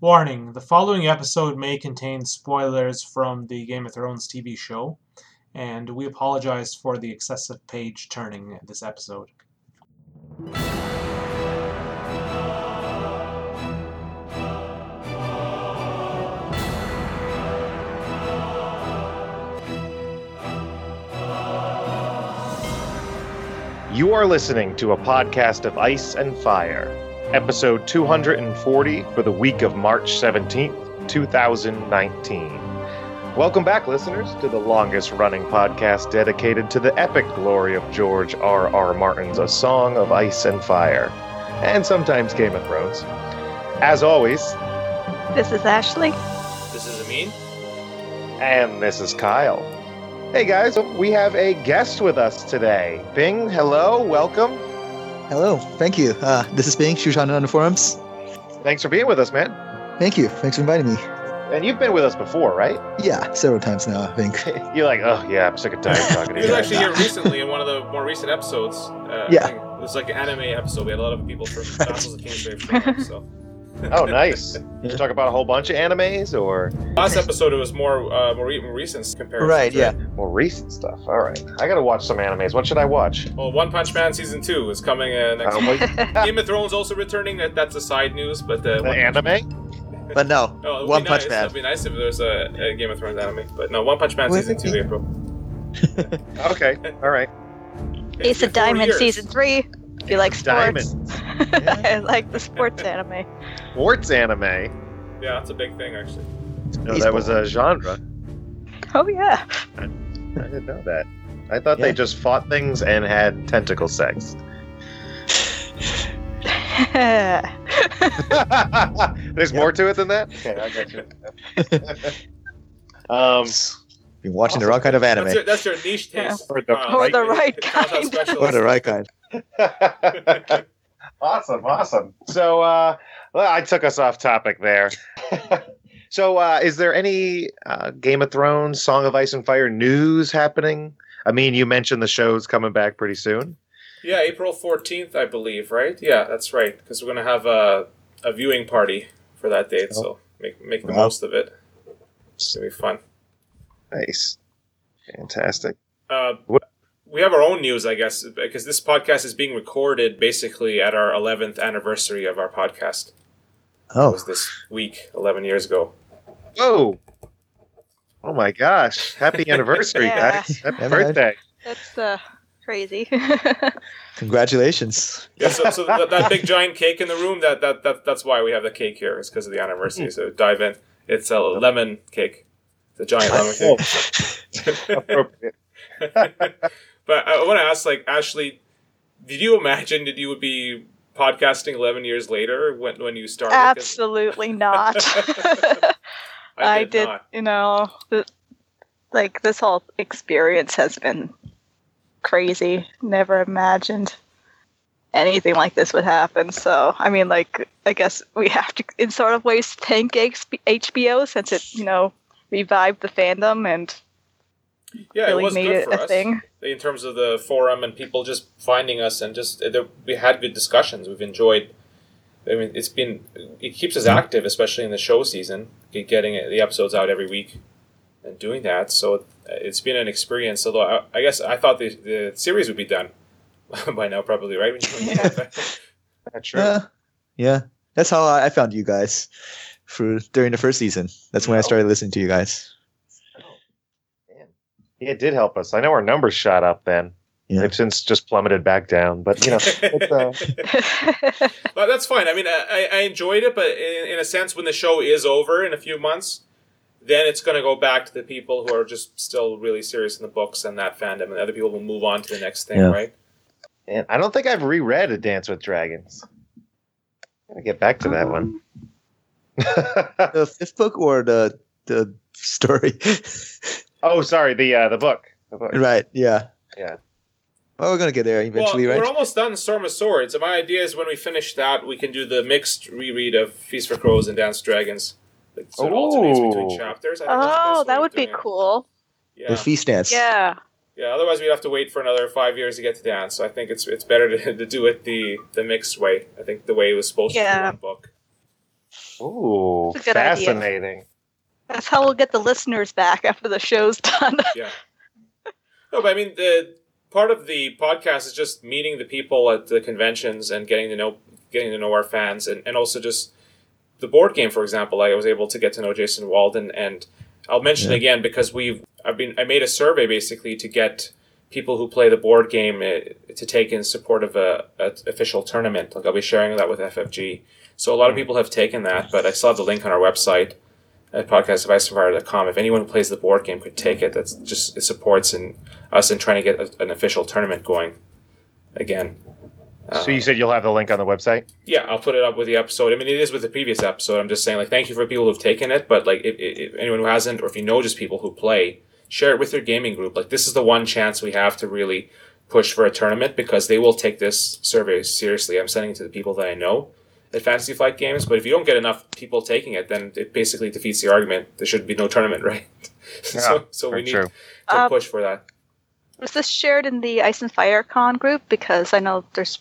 Warning: The following episode may contain spoilers from the Game of Thrones TV show, and we apologize for the excessive page turning in this episode. You are listening to a podcast of Ice and Fire, episode 240 for the week of March 17th, 2019. Welcome back, listeners, to the longest running podcast dedicated to the epic glory of George R. R. Martin's A Song of Ice and Fire, and sometimes Game of Thrones. As always, This is Ashley. This is Amin. and this is Kyle. Hey guys, we have a guest with us today. Bing, hello, welcome. Hello, thank you. Uh, this is Bing, shoeshiner on the forums. Thanks for being with us, man. Thank you. Thanks for inviting me. And you've been with us before, right? Yeah, several times now, I think. You're like, oh yeah, I'm sick and tired of talking to He was you. actually here recently in one of the more recent episodes. Uh, Yeah. It was like an anime episode. We had a lot of people from Vassals of Kingsgrave showing up. So Oh, nice. Did you talk about a whole bunch of animes or last episode it was more uh, more, more recent compared. Right, yeah. more recent stuff? All right, I gotta watch some animes. What should I watch? Well, One Punch Man season two is coming uh, next. Uh, week. wait, Game of Thrones also returning. That that's a side news, but uh, the anime? But no, Oh, it would One be Punch nice. Man. It'd be nice if there's a, a Game of Thrones anime, but no, One Punch Man Well, I season think two, the- April. Okay, all right. Ace of Four Diamond years. season three. If you like sports, Diamond I like the sports anime. Sports anime. Yeah, that's a big thing actually. No, that was a genre. Oh yeah. I didn't know that. I thought they just fought things and had tentacle sex. There's more to it than that. Okay, I got you. um, Been watching the wrong kind of That's anime. your, that's your niche Yeah. taste. Or the Kyle. Or the right Kyle's kind. specialist. Or the right kind. awesome, awesome. So, uh, well, I took us off topic there. so, uh, is there any uh, Game of Thrones, Song of Ice and Fire news happening? I mean, you mentioned the show's coming back pretty soon. Yeah, April 14th, I believe, right? Yeah, that's right. Because we're going to have a, a viewing party for that date, so make, make the Wow. most of it. It's going to be fun. Nice, fantastic. Uh, What- we have our own news, I guess, because this podcast is being recorded basically at our 11th anniversary of our podcast. Oh, it Oh, was this week, 11 years ago. Whoa! Oh my gosh! Happy anniversary, Yeah. guys! Happy Yeah, birthday! That's uh crazy. congratulations. Yeah, so, so that, that big giant cake in the room, that, that, that that's why we have the cake here, is because of the anniversary. So dive in. It's a lemon cake. It's a giant lemon Oh, cake. appropriate. But I want to ask, like, Ashley, did you imagine that you would be podcasting 11 years later when, when you started? Absolutely not. I, I did, not. you know, the, like this whole experience has been crazy. Never imagined anything like this would happen. So, I mean, like, I guess we have to, in sort of ways, thank HBO since it, you know, revived the fandom and Yeah, it was made good it for a us thing. in terms of the forum and people just finding us and just there, we had good discussions. We've enjoyed. I mean, it's been it keeps us active, especially in the show season, getting the episodes out every week and doing that. So uh, it's been an experience. Although I, I guess I thought the the series would be done by now, probably right. Yeah. That's true. Yeah, yeah. That's how I I found you guys for during the first season. That's when I started listening to you guys. Yeah, it did help us. I know our numbers shot up then. Yeah. They've since just plummeted back down, but you know, it's, uh, But that's fine. I mean, I, I enjoyed it, but in, in a sense, when the show is over in a few months, then it's going to go back to the people who are just still really serious in the books and that fandom, and other people will move on to the next thing, Yeah. right? and I don't think I've reread A Dance with Dragons. Gotta get back to that one. The fifth book or the the story? Oh, sorry, the uh, the book. The book. right. Yeah. Yeah. Well, we're gonna get there eventually, well, right? we're almost done Storm of Swords. And my idea is when we finish that, we can do the mixed reread of Feast for Crows and Dance Dragons. Like, so it alternates between chapters. I think oh, that would be it. cool. Yeah. The feast dance. Yeah. Yeah, otherwise we'd have to wait for another five years to get to dance. So I think it's it's better to, to do it the the mixed way. I think the way it was supposed to Yeah. be in the book. Ooh, fascinating. idea. Fascinating. That's how we'll get the listeners back after the show's done. yeah. No, but I mean, the part of the podcast is just meeting the people at the conventions and getting to know getting to know our fans, and, and also just the board game, for example. I was able to get to know Jason Walden, and I'll mention Yeah. again because we've I've been I made a survey basically to get people who play the board game uh, to take in support of a, a official tournament. Like I'll be sharing that with FFG. So a lot of people have taken that, but I still have the link on our website at podcastoficeandfire.com. If anyone who plays the board game could take it, that's just it supports in us in trying to get a, an official tournament going again. Uh, So you said you'll have the link on the website? yeah, I'll put it up with the episode. I mean, it is with the previous episode. I'm just saying, like, thank you for people who've taken it, but like, if, if anyone who hasn't, or if you know just people who play, share it with your gaming group. Like, this is the one chance we have to really push for a tournament because they will take this survey seriously. I'm sending it to the people that I know at Fantasy Flight Games, but if you don't get enough people taking it, then it basically defeats the argument. There should be no tournament, right? so, so we need true. to Uh, push for that. Was this shared in the Ice and Fire Con group? Because I know there's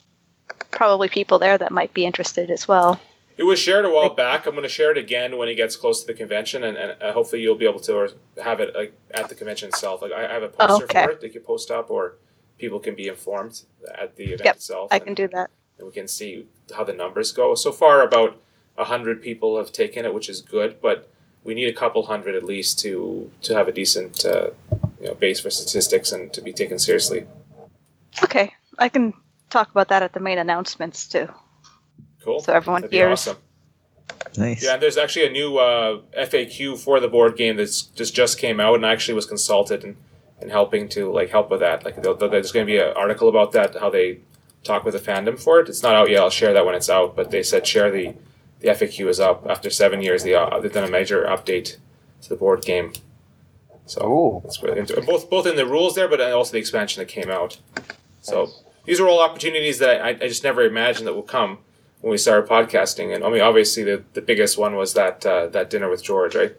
probably people there that might be interested as well. It was shared a while back. I'm going to share it again when it gets close to the convention, and, and uh, hopefully you'll be able to have it like at the convention itself. Like I I have a poster okay. for it that you post up, or people can be informed at the event Yep, itself. I and, can do that. And we can see how the numbers go. So far, about hundred people have taken it, which is good, but we need a couple hundred at least to to have a decent uh, you know base for statistics and to be taken seriously. Okay, I can talk about that at the main announcements too, Cool. so everyone That'd be hears. awesome. Nice. Yeah, and there's actually a new uh, FAQ for the board game that's just just came out, and I actually was consulted and, and helping to like help with that. Like, they'll- they'll- there's going to be an article about that, how they talk with the fandom for it. It's not out yet. I'll share that when it's out. But they said share the the FAQ is up after seven years. They uh, they've done a major update to the board game. So Ooh. that's really inter- both both in the rules there, but also the expansion that came out. So these are all opportunities that I, I just never imagined that will come when we started podcasting. And I mean, obviously, the, the biggest one was that uh, that dinner with George, right?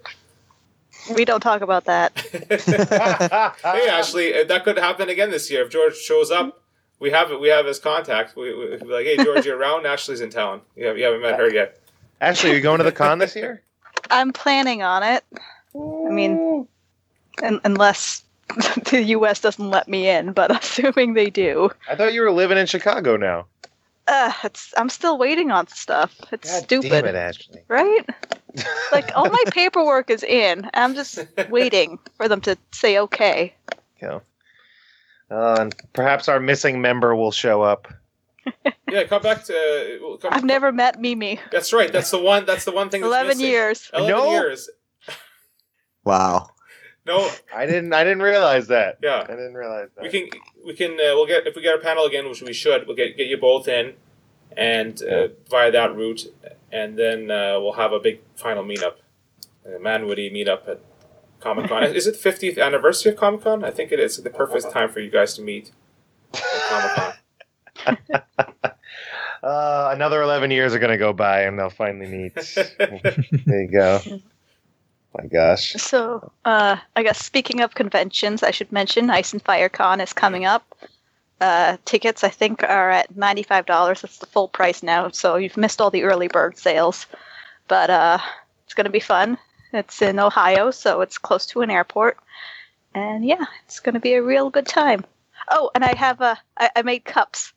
We don't talk about that. hey, Ashley, that could happen again this year if George shows up. We have it. We have his contact. We, we we'll be like, hey, George, you're around. Ashley's in town. You haven't, you haven't met her yet. Ashley, are you going to the con this year? I'm planning on it. I mean, un- unless the U.S. doesn't let me in, but assuming they do, I thought you were living in Chicago now. uh, it's I'm still waiting on stuff. It's God stupid, Damn it, Ashley. right? Like all my paperwork is in. I'm just waiting for them to say okay. Go. Uh, and perhaps our missing member will show up. Yeah, come back to. well, Come, I've never met Mimi. That's right. That's the one. That's the one thing. Eleven missing. years. Eleven No. years. Wow. No. I didn't. I didn't realize that. Yeah, I didn't realize that. We can. We can. Uh, we'll get if we get our panel again, which we should. We'll get get you both in, and uh, via that route, and then uh, we'll have a big final meetup, a Manwoody meetup at Comic Con. is it the 50th anniversary of Comic Con? I think it is the perfect time for you guys to meet Comic Con. Uh, another eleven years are gonna go by, and they'll finally meet. there you go. My gosh. So, uh, I guess speaking of conventions, I should mention Ice and Fire Con is coming up. Uh, tickets, I think, are at ninety-five dollars. That's the full price now. So you've missed all the early bird sales, but uh, it's going to be fun. It's in Ohio, so it's close to an airport, and yeah, it's going to be a real good time. Oh, and I have a I, I made cups.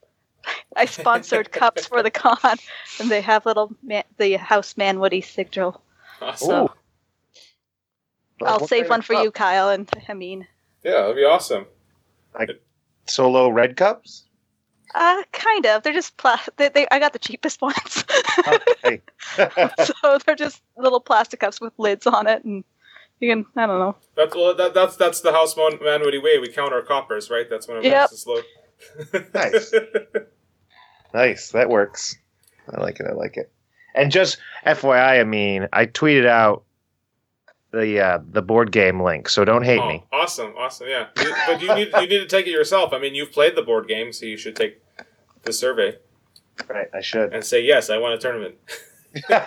I sponsored cups for the con, and they have little man, the House Manwoody sigil. Awesome. So Ooh. I'll What save one for cup? you, Kyle, and I mean, Yeah, that'd be awesome. Like Solo red cups. Uh, kind of. They're just plastic. they, they I got the cheapest ones. Okay. so they're just little plastic cups with lids on it and you can I don't know. That's well, that, that's that's the House Man- Manwoody way. We count our coppers, right? That's one of Yep. the slow. Nice. nice. That works. I like it. I like it. And just FYI, I mean, I tweeted out the uh, the board game link, so don't hate Oh, me. Awesome, awesome, yeah. You- but you need you need to take it yourself. I mean, you've played the board game, so you should take the survey Right. I should. and say yes, I want a tournament. All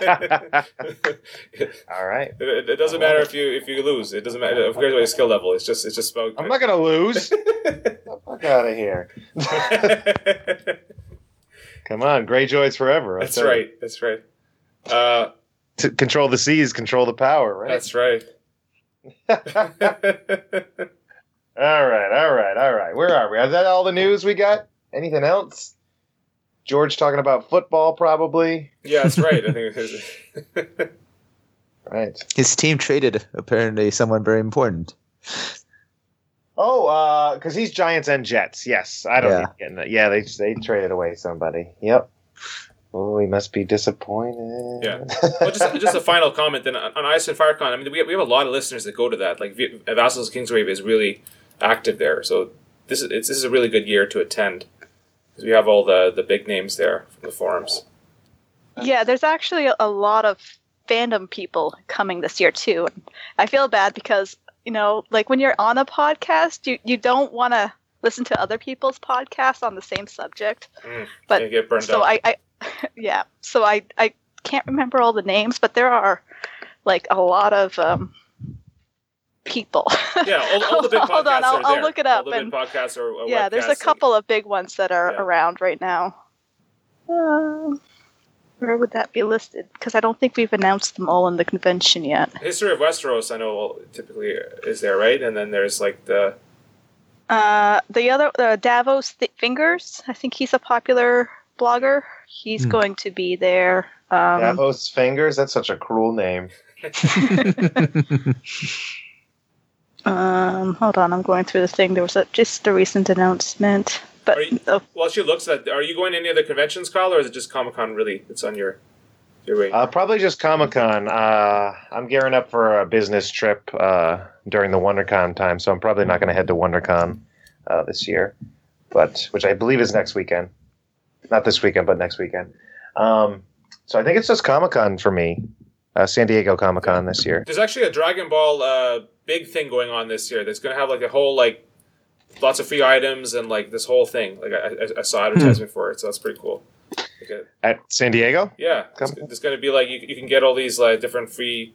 right. it- it doesn't matter if you if you lose. It doesn't matter. Who cares about your skill level? It's just it's just about. I'm not gonna lose. Get the fuck out of here. Come on, Greyjoys forever. I'll That's tell you. right. That's right. Uh, to control the seas, control the power, right? That's right. all right, all right, all right. Where are we? Is that all the news we got? Anything else? George talking about football, probably. yeah, that's right. I think it is. Right. His team traded apparently someone very important. Oh, uh, because he's Giants and Jets. Yes, I don't Yeah. get that. Yeah, they they traded away somebody. Yep. Oh, he must be disappointed. Yeah. well, just, just a final comment then on, on Ice and FireCon. I mean, we have, we have a lot of listeners that go to that. Like Vassals Kingsgrave is really active there, so this is it's, this is a really good year to attend because we have all the the big names there from the forums. Yeah, there's actually a, a lot of fandom people coming this year too. I feel bad because you know, like when you're on a podcast, you you don't want to listen to other people's podcasts on the same subject. Mm, But- you get burned so out. I, I, yeah. So I I can't remember all the names, but there are like a lot of um, people. yeah, all, all the big podcasts Hold on, I'll- I'll look it up and- podcasts are, are yeah, there's a webcasts and- couple of big ones that are Yeah. around right now. Uh, where would that be listed? Because I don't think we've announced them all in the convention yet. History of Westeros. I know typically is there, right? And then there's like the Uh, the other, uh, Davos Th- Fingers, I think he's a popular blogger. He's Hmm. going to be there. Um, Davos Fingers. That's such a cruel name. um, hold on, I'm going through the thing. There was a, just a recent announcement. But Are you- oh, well, she looks at. Are you going to any other conventions, Kyle, or is it just Comic Con? Really, it's on your your way. Uh, probably just Comic Con. Uh, I'm gearing up for a business trip uh, during the WonderCon time, so I'm probably not going to head to WonderCon uh, this year, but which I believe is next weekend. Not this weekend, but next weekend. Um, so I think it's just Comic Con for me. Uh, San Diego Comic Con this year. There's actually a Dragon Ball uh, big thing going on this year. That's going to have like a whole like lots of free items and like this whole thing. Like I, I, I saw advertisement for it, so that's pretty cool. Uh, At San Diego? yeah, it's, going to be like you, you can get all these like different free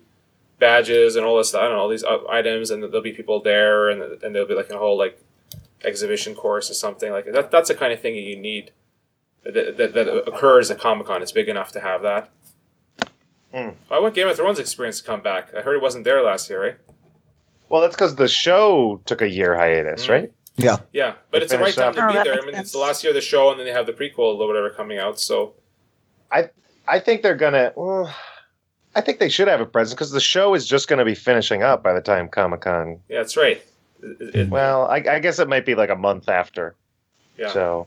badges and all this stuff. I don't know all these uh, items, and there'll be people there, and and there'll be like a whole like exhibition course or something like that. That's the kind of thing you need that, that, that occurs at Comic Con. It's big enough to have that. Hmm. I want Game of Thrones experience to come back. I heard it wasn't there last year, right? Well, that's because the show took a year hiatus, Mm. right? yeah. Yeah, but They it's the right time up. to Oh, be that there. I makes mean, it's the last year of the show, and then they have the prequel or whatever coming out. So I think they're gonna. Well, I think they should have a presence because the show is just going to be finishing up by the time Comic Con. yeah, that's right. It- it- Well, I, I guess it might be like a month after. yeah. So,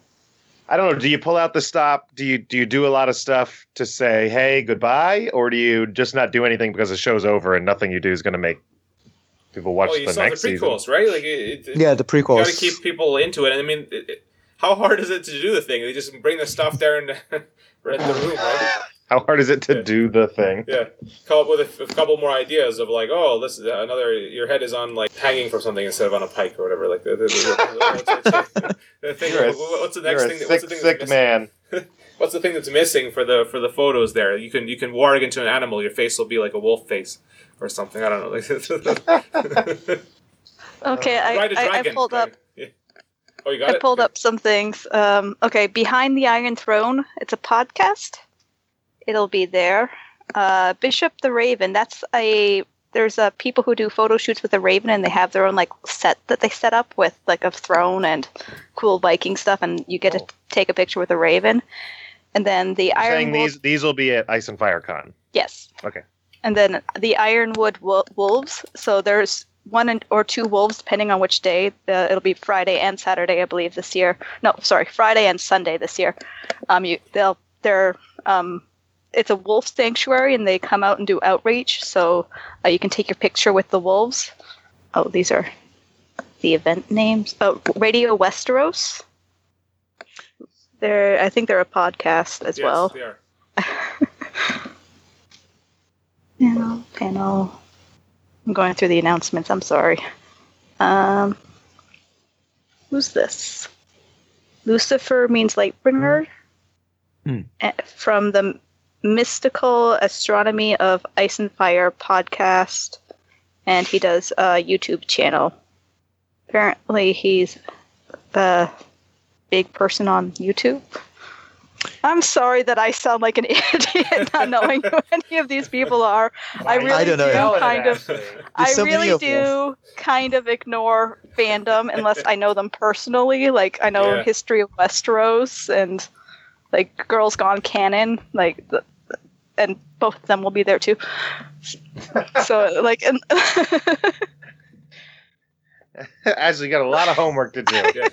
I don't know. Do you pull out the stop? Do you do you do a lot of stuff to say hey goodbye, or do you just not do anything because the show's over and nothing you do is going to make people watch oh, you the saw the next season? prequels, right? Like, it, it, Yeah, the you got to keep people into it. And I mean, it, it, how hard is it to do the thing? They just bring the stuff there and rent the room, right? How hard is it to Yeah. do the thing? Yeah, come up with a, a couple more ideas of like, oh, this is another. Your head is on like hanging from something instead of on a pike or whatever. Like what's the next you're thing? a sick, what's the thing sick that's missing? man. What's the thing that's missing for the for the photos there? You can you can warg into an animal. Your face will be like a wolf face or something. I don't know. okay, I, Ride a I, I dragon. pulled up. Yeah. Oh, you got I it. pulled up some things. Um, okay, Behind the Iron Throne. It's a podcast. It'll be there. Uh, Bishop the Raven. That's a. There's uh, people who do photo shoots with a raven, and they have their own like set that they set up with like a throne and cool Viking stuff, and you get Oh. to take a picture with a raven. And then the You're Iron saying Wolf- these these will be at Ice and Fire Con. Yes. Okay. And then the Ironwood wo- Wolves. So there's one and, or two wolves depending on which day. Uh, it'll be Friday and Saturday, I believe, this year. No, sorry, Friday and Sunday this year. Um, you they'll they're um, it's a wolf sanctuary, and they come out and do outreach. So uh, you can take your picture with the wolves. Oh, these are the event names. Oh, Radio Westeros. They're I think they're a podcast as Yes, well. they are. Panel, panel. I'm going through the announcements. I'm sorry. Um, who's this? Lucifer means Lightbringer. Hmm. Eh, From the Mystical Astronomy of Ice and Fire podcast, and he does a YouTube channel. Apparently, he's a big person on YouTube. I'm sorry that I sound like an idiot not knowing who any of these people are. I really I know. do it, kind of. I so really do kind of ignore fandom unless I know them personally. Like I know Yeah. history of Westeros and like Girls Gone Canon. Like the, and both of them will be there too. so like and Ashley got a lot of homework to do. Yeah.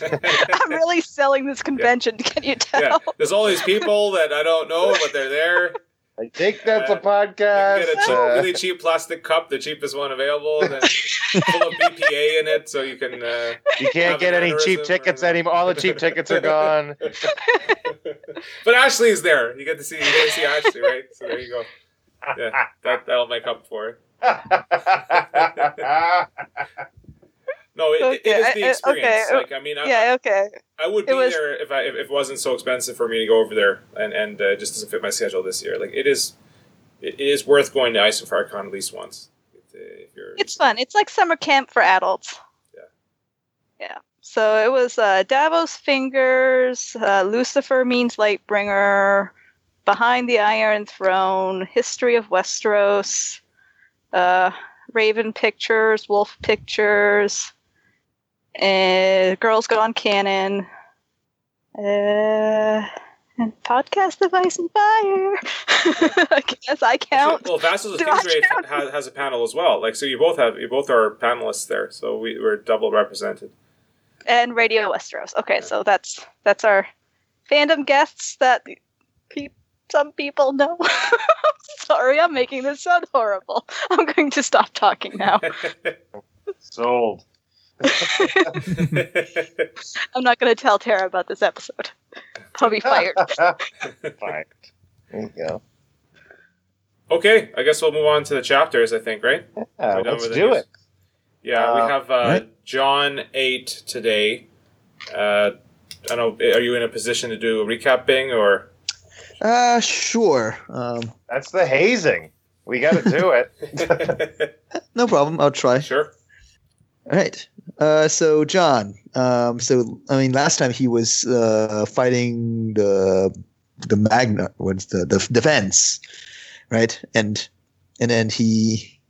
I'm really selling this convention. Can you tell? yeah. There's all these people that I don't know, but they're there. I think that's a You podcast. can get a cheap, Uh, really cheap plastic cup, the cheapest one available, and then full of BPA in it, so you can. Uh, you can't get an any cheap tickets or- anymore. All the cheap tickets are gone. but Ashley is there. You get to see. You get to see Ashley, right? So there you go. Yeah, that that'll make up for it. No, it, it- it is Okay, the I- I- experience. okay, Like I mean, I, yeah. Okay. I would be was- there if I if it wasn't so expensive for me to go over there, and and uh, just doesn't fit my schedule this year. Like it is, it, it is worth going to Ice and Fire at least once. If, uh, if you're, It's fun. It's like summer camp for adults. Yeah. Yeah. So it was uh, Davos Fingers, uh, Lucifer Means Lightbringer, Behind the Iron Throne, History of Westeros, uh, Raven Pictures, Wolf Pictures, and Girls Gone Canon, uh, and Podcast of Ice and Fire. I guess I count. Well, Vassals of Do I Kingsgrave count? has, has a panel as well. Like so, you both have you both are panelists there, so we, we're double represented. and Radio Westeros. Okay, so that's that's our fandom guests that pe- some people know. Sorry, I'm making this sound horrible. I'm going to stop talking now. Sold. I'm not going to tell Tara about this episode. I'll be fired. Fine. There you go. okay, I guess we'll move on to the chapters. I think, right? Yeah, We're done let's with do news. it. Yeah, Uh, we have uh, right. Jon eight today. Uh, I don't know. Are you in a position to do a recap, Bing, or Uh, sure. Um, That's the hazing. We got to do it. no problem. I'll try. sure? All right. Uh, so Jon. Um, so I mean, last time he was uh, fighting the the Magna. What's the the defense, right? And and then he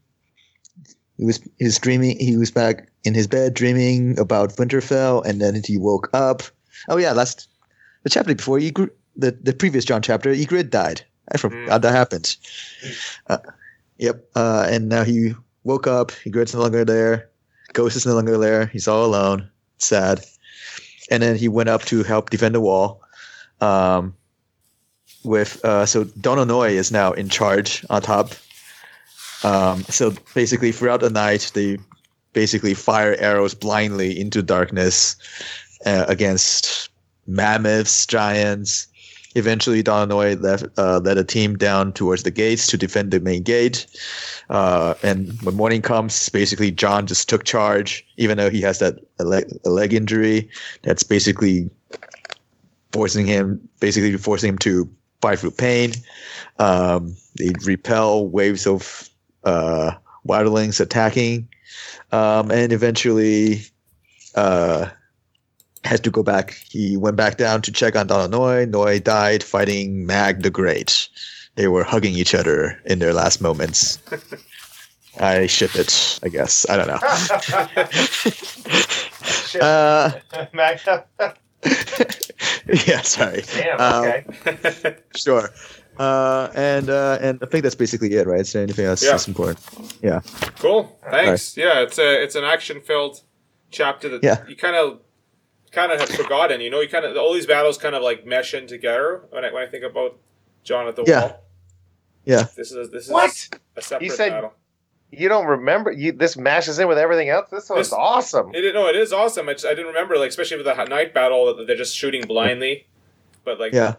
he was he was dreaming. He was back in his bed dreaming about Winterfell, and then he woke up. Oh yeah, last the chapter before he grew, the the previous Jon chapter. Ygritte died. I forgot that happened. Uh, yep. Uh, and now he woke up. Ygritte's no longer there. Ghost is no longer there. He's all alone. Sad. And then he went up to help defend the wall. Um, with uh, so Donal Noye is now in charge on top. Um, so basically, throughout the night, they basically fire arrows blindly into darkness uh, against mammoths, giants. Eventually, Donal Noye left, uh, led a team down towards the gates to defend the main gate. Uh, and when morning comes, basically Jon just took charge, even though he has that leg, leg injury. That's basically forcing him, basically forcing him to fight through pain. Um, they repel waves of uh, wildlings attacking, um, and eventually uh, had to go back. He went back down to check on Dononoy. Noye died fighting Mag the Great. They were hugging each other in their last moments. I ship it, I guess. I don't know. Shit. Uh, Magna. yeah, sorry. Damn. Um, Okay. Sure. Uh, and uh, and I think that's basically it, right? Is there anything else Yeah. that's important? Yeah. Cool. Thanks. Yeah, it's a it's an action filled chapter that Yeah. you kind of kind of have forgotten. You know, you kind of all these battles kind of like mesh in together when I when I think about Jon at the Yeah. wall. Yeah. This is this is What? a separate said- battle. You don't remember? You this mashes in with everything else. This was This- awesome. It, no, it is awesome. I, just, I didn't remember, like especially with the night battle, that they're just shooting blindly. But like, Yeah.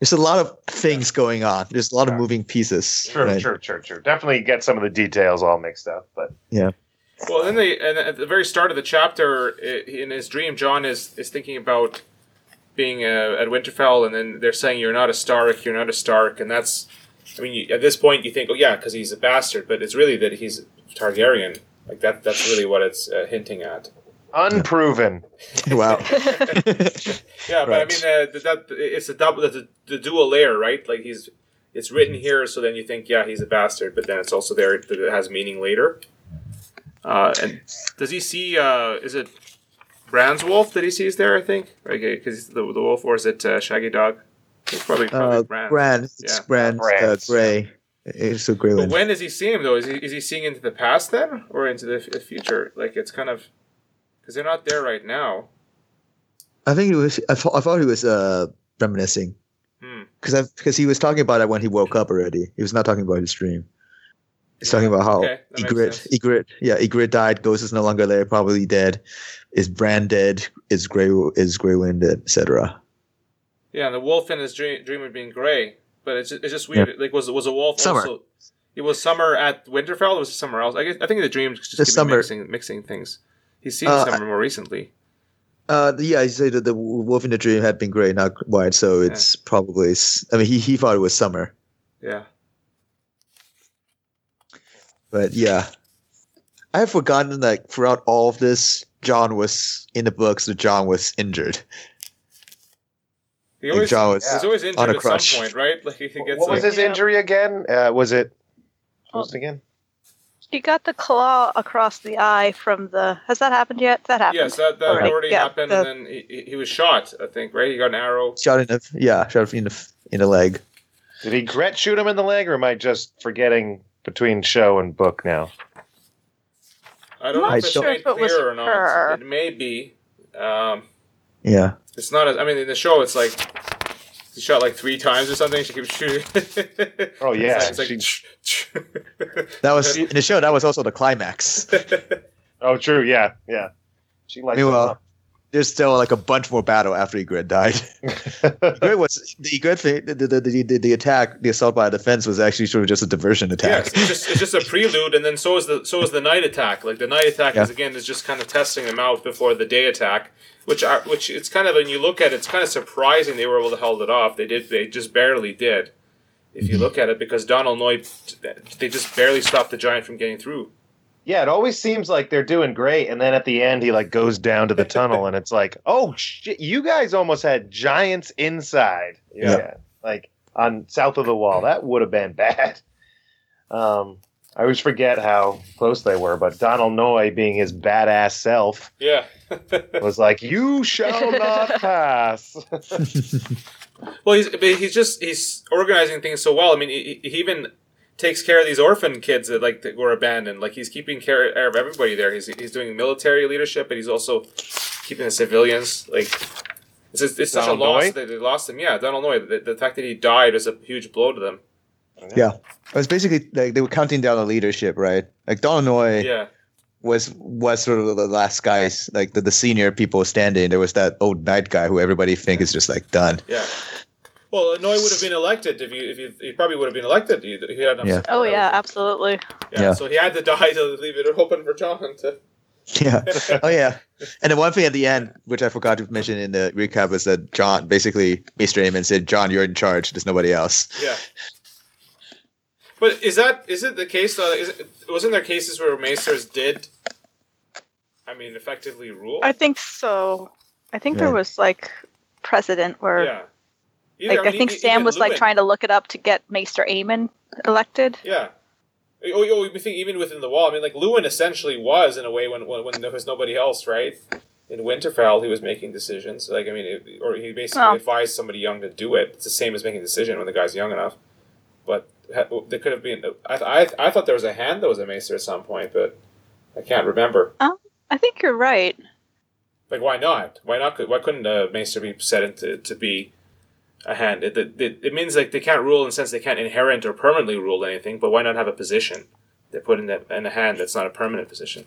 There's a lot of things going on. There's a lot of moving pieces. True, right? true, true, true. Definitely get some of the details all mixed up, but Well, then they and at the very start of the chapter, in his dream, Jon is is thinking about being uh, at Winterfell, and then they're saying you're not a Stark, you're not a Stark, and that's. I mean, you, at this point, you think, oh yeah, because he's a bastard, but it's really that he's Targaryen. Like that. That's really what it's uh, hinting at. Unproven. wow. Yeah, but I mean, uh, that, that it's a double, the, the dual layer, right? Like he's, it's written here, so then you think, yeah, he's a bastard, but then it's also there that it has meaning later. Uh, and does he see? Uh, is it Bran's wolf that he sees there? I think, okay, because the the wolf, or is it uh, Shaggydog? It's probably probably Uh, Bran. Bran. It's Yeah. Bran. Uh, gray. It's a gray But one. when does he see him though? Is he is he seeing into the past then, or into the, f- the future? Like it's kind of because they're not there right now. I think he was. I thought, I thought he was uh, reminiscing Hmm. because because he was talking about it when he woke up already. He was not talking about his dream. He's talking about how Okay, that makes Ygritte, sense. Ygritte, yeah, Ygritte died. Ghost is no longer there, probably dead. Is Bran dead? Is Grey is Grey Wind dead? Etc. Yeah, and the wolf in his dream, dream of being gray, but it's just, it's just weird. Like was was a wolf Summer. also? It was summer at Winterfell. Or was it somewhere else? I guess I think the dream just The summer. mixing mixing things. He's seen Uh, summer more recently. Uh, yeah, he said that the wolf in the dream had been grey, not white. So it's probably. I mean, he he thought it was summer, Yeah. But yeah, I have forgotten that throughout all of this, Jon was in the books. That Jon was injured. He always, Jon was he's always on injured a at some point, right? Like he gets What was his Yeah. injury again? Uh, was it? What was it again? he got the claw across the eye from the. Has that happened yet? That happened. yes, that, that Already. already Yeah, happened, the- and then he, he- he was shot. I think right. He got an arrow. shot in the yeah, shot in the in the leg. Did Ygritte shoot him in the leg, or am I just forgetting between show and book now? I don't know I'm if it's sure made it clear or not. her. It may be. Um, Yeah, it's not. As, I mean, in the show, it's like he shot like three times or something. She keeps shooting. Oh, yeah, it's like, it's like that was in the show. That was also the climax. Oh, true. Yeah, yeah. She likes Meanwhile, there's still like a bunch more battle after Ygritte died. Ygritte was the Ygritte thing, the, the, the, the, the attack, the assault by defense was actually sort of just a diversion attack. Yes, it's just it's just a prelude, and then so is the so is the night attack. Like the night attack is again is just kind of testing them out before the day attack, which are which it's kind of when you look at it, it's kind of surprising they were able to hold it off. They did, they just barely did. If you mm-hmm. look at it, because Donal Noye, they just barely stopped the giant from getting through. Yeah, it always seems like they're doing great, and then at the end he like goes down to the tunnel, and it's like, oh shit, you guys almost had giants inside. Yeah. like on south of the wall. That would have been bad. Um, I always forget how close they were, but Donal Noye, being his badass self, Yeah. was like, "You shall not pass." Well, he's he's just he's organizing things so well. I mean, he, he even takes care of these orphan kids that like that were abandoned. Like he's keeping care of everybody there. He's he's doing military leadership, but he's also keeping the civilians. Like it's just, it's such a loss Noye? that they lost him. Yeah, Donal Noye. The, the fact that he died is a huge blow to them. Yeah. It was basically like they were counting down the leadership, right? Like Donal Noye Yeah, was was sort of the last guys, like the, the senior people standing. There was that old night guy who everybody think is just like done. yeah. Well, Noye would have been elected if you if you he probably would have been elected. He, he had Yeah. Oh yeah, absolutely. yeah. Yeah. So he had to die to leave it open for Jon to. Yeah. oh yeah. And the one thing at the end, which I forgot to mention in the recap, was that Jon basically Maester Aemon said, "Jon, you're in charge. There's nobody else." Yeah. But is that is it the case though? Is it, wasn't there cases where maesters did? I mean, effectively rule. I think so. I think there was like precedent where yeah. Either- like I, mean, think e- Sam even was like trying to look it up to get Maester Aemon elected. Yeah. Oh, oh, you think even within the wall? I mean, like Luwin essentially was in a way when when, when there was nobody else, right? In Winterfell, he was making decisions. Like I mean, it, or he basically Oh. advised somebody young to do it. It's the same as making a decision when the guy's young enough. But there could have been. I, I, I thought there was a hand that was a maester at some point, but I can't remember. Um, I think you're right. Like, why not? Why not? Why couldn't a maester be set into to be a hand? It, it, it means like they can't rule in the sense they can't inherent or permanently rule anything. But why not have a position they put in the, in a hand that's not a permanent position?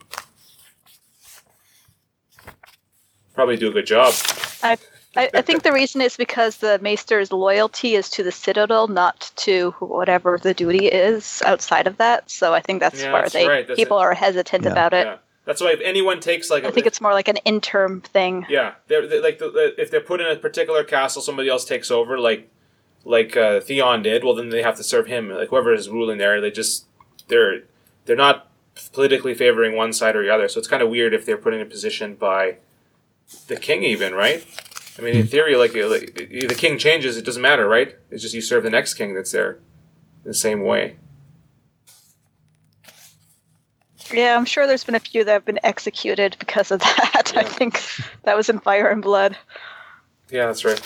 Probably do a good job. I, I think the reason is because the Maester's loyalty is to the Citadel, not to whatever the duty is outside of that. So I think that's Yeah, where that's they right, that's people it. are hesitant Yeah. about it. Yeah, that's why if anyone takes like, I think it's more like an interim thing. yeah, they're, they're like the, the, if they're put in a particular castle, somebody else takes over, like like uh, Theon did. Well, then they have to serve him. Like whoever is ruling there, they just they're they're not politically favoring one side or the other. So it's kind of weird if they're put in a position by the king, even right. I mean, in theory, like, like the king changes, it doesn't matter, right? It's just you serve the next king that's there the same way. Yeah, I'm sure there's been a few that have been executed because of that. I think that was in Fire and Blood. Yeah, that's right.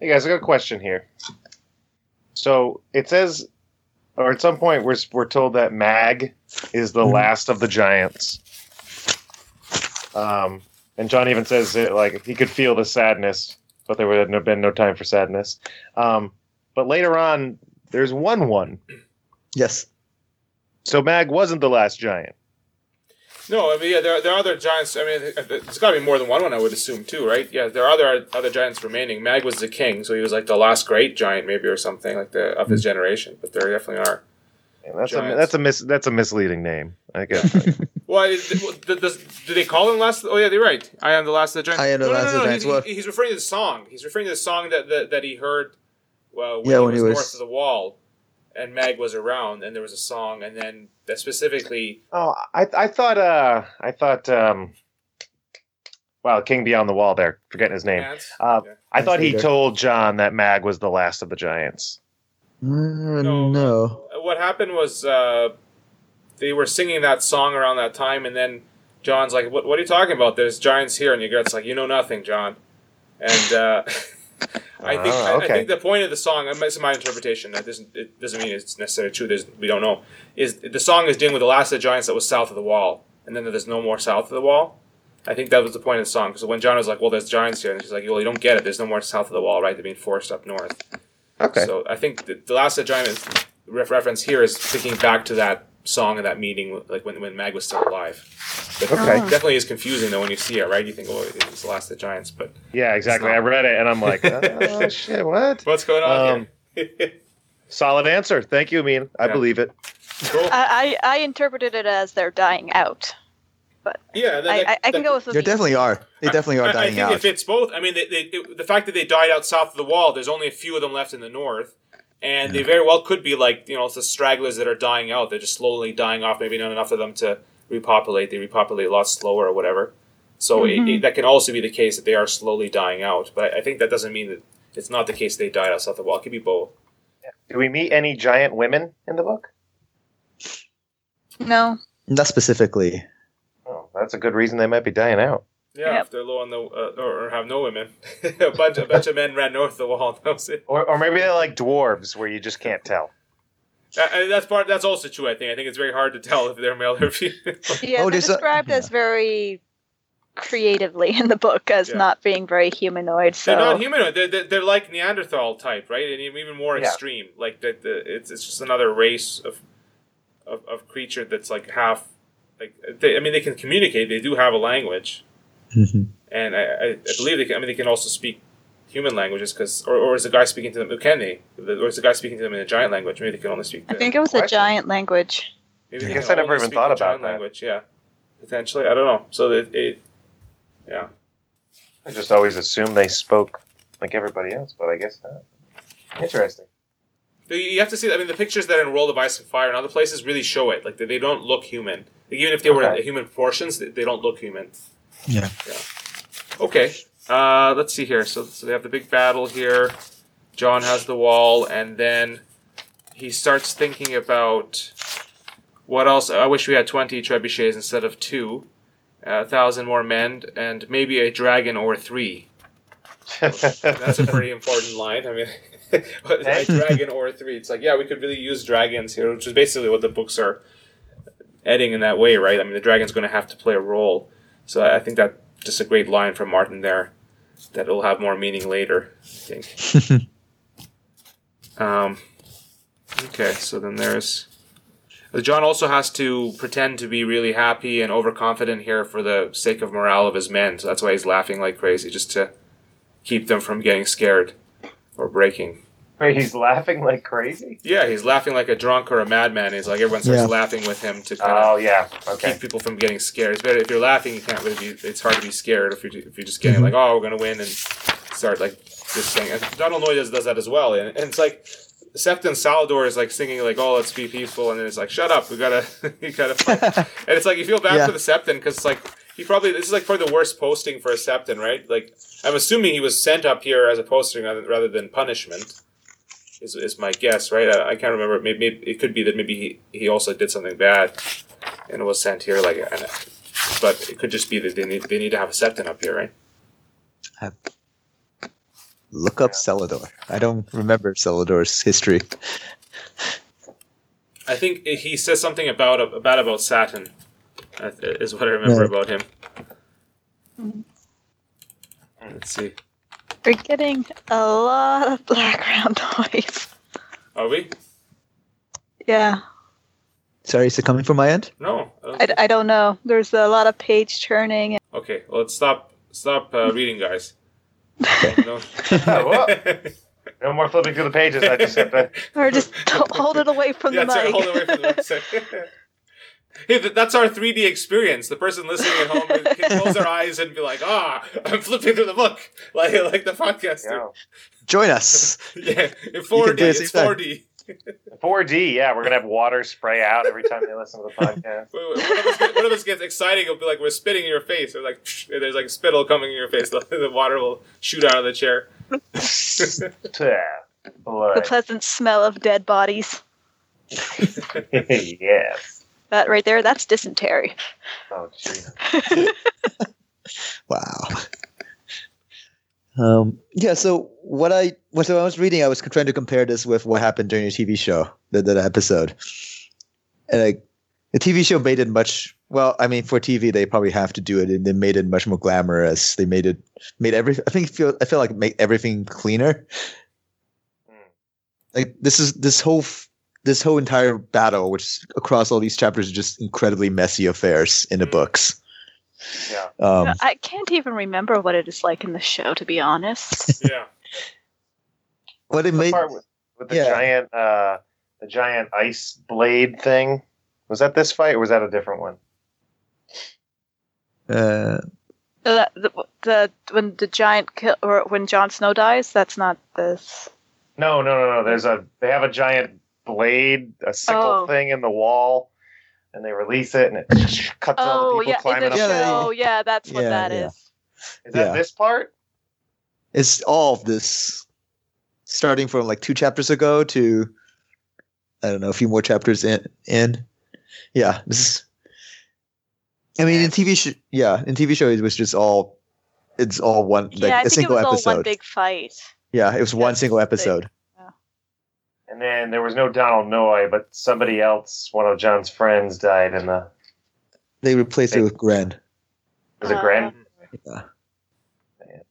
Hey guys, I got a question here. So it says, or at some point, we're we're told that Mag is the Mhm. last of the giants. Um, and Jon even says it like he could feel the sadness, but there would have been no time for sadness. Um, but later on, there's one one. Yes. So Mag wasn't the last giant. No, I mean, yeah, there, there are other giants. I mean, there's got to be more than one one, I would assume, too, right? Yeah, there are other other giants remaining. Mag was the king, so he was like the last great giant, maybe, or something like the of his hmm. generation. But there definitely are. And that's a that's a mis that's a misleading name. I guess. Well, it- th- does, do they call him last? Oh, yeah, they're right. I am the last of the giants. I am the No, no, last no, of the giants. He's, Well- he's referring to the song. He's referring to the song that that, that he heard. Well, when, Yeah, he, when was he was- north of the wall, and Mag was around, and there was a song, and then that specifically. Oh, I I thought uh I thought um wow, King Beyond the Wall there, forgetting his name. Uh, Yeah. I thought he Leader. told Jon that Mag was the last of the giants. Uh, No. no. what happened was uh, they were singing that song around that time, and then Jon's like, "What, what are you talking about? There's giants here," and Ygritte's like, "You know nothing, Jon." And uh, I think Ah, I, I think the point of the song, this is my interpretation. That doesn't it doesn't mean it's necessarily true. There's, we don't know. Is the song is dealing with the last of the giants that was south of the wall, and then there's no more south of the wall. I think that was the point of the song. Because when Jon was like, "Well, there's giants here," and she's like, "Well, you don't get it. There's no more south of the wall, right? They're being forced up north." Okay. So I think the, the last of the giants ref- reference here is thinking back to that song and that meeting, like when, when Mag was still alive. But Okay. it definitely is confusing though when you see it, right? You think, oh, it's the last of the giants, but yeah, exactly. I read it and I'm like, oh shit, what? what's going on Um, here? Solid answer. Thank you, Amin. I Yeah. believe it. cool. I, I, I interpreted it as they're dying out. But yeah, that, I, I, that- I can that- go with They definitely are. They definitely I- are I, dying think out. it fits both. I mean, they, they, it- the fact that they died out south of the wall, there's only a few of them left in the north, and they very well could be like you know it's the stragglers that are dying out. They're just slowly dying off. Maybe not enough of them to repopulate. They repopulate a lot slower or whatever. So it, mm-hmm. it- that can also be the case that they are slowly dying out. But I, I think that doesn't mean that it's not the case they died out south of the wall. It could be both. Do we meet any giant women in the book? No. Not specifically. Oh, that's a good reason they might be dying out. Yeah, Yep. if they're low on the uh, or, or have no women, a bunch a bunch of men ran north of the wall. That was it. Or, or maybe they're like dwarves where you just can't tell. Uh, and that's part. That's also true. I think. I think it's very hard to tell if they're male or female. Yeah, Oh, they're there's a- described as very creatively in the book as Yeah. not being very humanoid. So They're not humanoid. They're, they're, they're like Neanderthal type, right? And even more Yeah. extreme. Like that, the, it's it's just another race of, of of creature that's like half. Like they, I mean, they can communicate. They do have a language, Mhm. and I, I, I believe they can. I mean, they can also speak human languages because, or, or is the guy speaking to them? Can they? Or is the guy speaking to them in a giant language? Maybe they can only speak. I think it was a giant language. Maybe I guess I never even thought about giant that. Language, yeah, potentially. I don't know. So it, it yeah. I just always assumed they spoke like everybody else, but I guess not. Interesting. You- You have to see. I mean, the pictures that are in World of Ice and Fire and other places really show it. Like they, they don't look human. Like, even if they were Okay. human proportions, they, they don't look human. Yeah. Okay. Uh, let's see here. So, so they have the big battle here. Jon has the wall, and then he starts thinking about what else. I wish we had twenty trebuchets instead of two. A thousand more men, and maybe a dragon or three. That's a pretty important line. I mean, a dragon or three. It's like, yeah, we could really use dragons here, which is basically what the books are heading in that way, right? I mean, the dragon's going to have to play a role. So I think that just a great line from Martin there that will have more meaning later, I think. um, okay, so then there's. Jon also has to pretend to be really happy and overconfident here for the sake of morale of his men. So that's why he's laughing like crazy, just to keep them from getting scared or breaking. Wait, he's laughing like crazy? Yeah, he's laughing like a drunk or a madman. He's like everyone starts Yeah. laughing with him to kind Oh, of yeah. Okay. keep people from getting scared. It's better if you're laughing. You can't really be. It's hard to be scared if you're if you're just getting Mhm. like, oh, we're gonna win and start like this thing. And Donal Noye does, does that as well. And, and it's like Septon Cellador is like singing like, "Oh, let's be peaceful," and then it's like, "Shut up, we gotta, we gotta." Fight. and it's like you feel bad Yeah. for the Septon because it's like he probably this is like probably the worst posting for a Septon, right? Like I'm assuming he was sent up here as a posting rather, rather than punishment. Is, is my guess, right? I, I can't remember. Maybe, maybe it could be that maybe he, he also did something bad and was sent here. Like, and, but it could just be that they need they need to have a Septon up here, right? Look up Cellador. I don't remember Cellador's history. I think he says something about about about Saturn. uh, Is what I remember Yeah. about him. Let's see. We're getting a lot of background noise. Are we? Yeah, Sorry, is it coming from my end? No. I, I don't know. There's a lot of page turning. Okay. Well, let's stop. Stop uh, reading, guys. No. Whoa. No more flipping through the pages. I just have to. Or just hold it away from yeah, the sorry, mic. hold away from the website. Hey, th- that's our 3D experience. The person listening at home can close their eyes and be like, "Ah, I'm flipping through the book," like like the podcaster. Yeah. Join us. Yeah, in 4D. It's 4D. 4D, yeah, we're gonna have water spray out every time they listen to the podcast. One of, us one of us gets exciting. It'll be like we're spitting in your face, or like and there's like spittle coming in your face. The, the water will shoot out of the chair. The pleasant smell of dead bodies. yes. That right there, that's dysentery. Oh. Wow. Um, yeah. So what I what so I was reading, I was trying to compare this with what happened during the TV show, the, the episode, and like the TV show made it much. Well, I mean, for TV, they probably have to do it, and they made it much more glamorous. They made it made every. I think feel I feel like it make everything cleaner. Hmm. Like this is this whole f- this whole entire battle, which across all these chapters, is just incredibly messy affairs in the Mm. books. Yeah. Um, I can't even remember what it is like in the show, to be honest. Yeah. what it The made part with, with the yeah. giant, uh, the giant ice blade thing. Was that this fight, or was that a different one? uh, the, the, the when the giant kill or when Jon Snow dies, that's not this. No, no, no, no. There's a. They have a giant blade, a sickle Oh. thing in the wall, and they release it, and it cuts all Oh the people yeah, climbing up. Yeah, the yeah, that's what Yeah, that yeah. is. Is that Yeah. this part? it's all of this starting from like two chapters ago to i don't know a few more chapters in in yeah this is i mean in tv sh- yeah in tv show it was just all it's all one like yeah, I a think it single was all episode one big fight. yeah it was one That's single big. Episode And then there was no Donal Noye, but somebody else, one of Jon's friends, died in the. they replaced it with Grenn Was it Uh, Grenn? yeah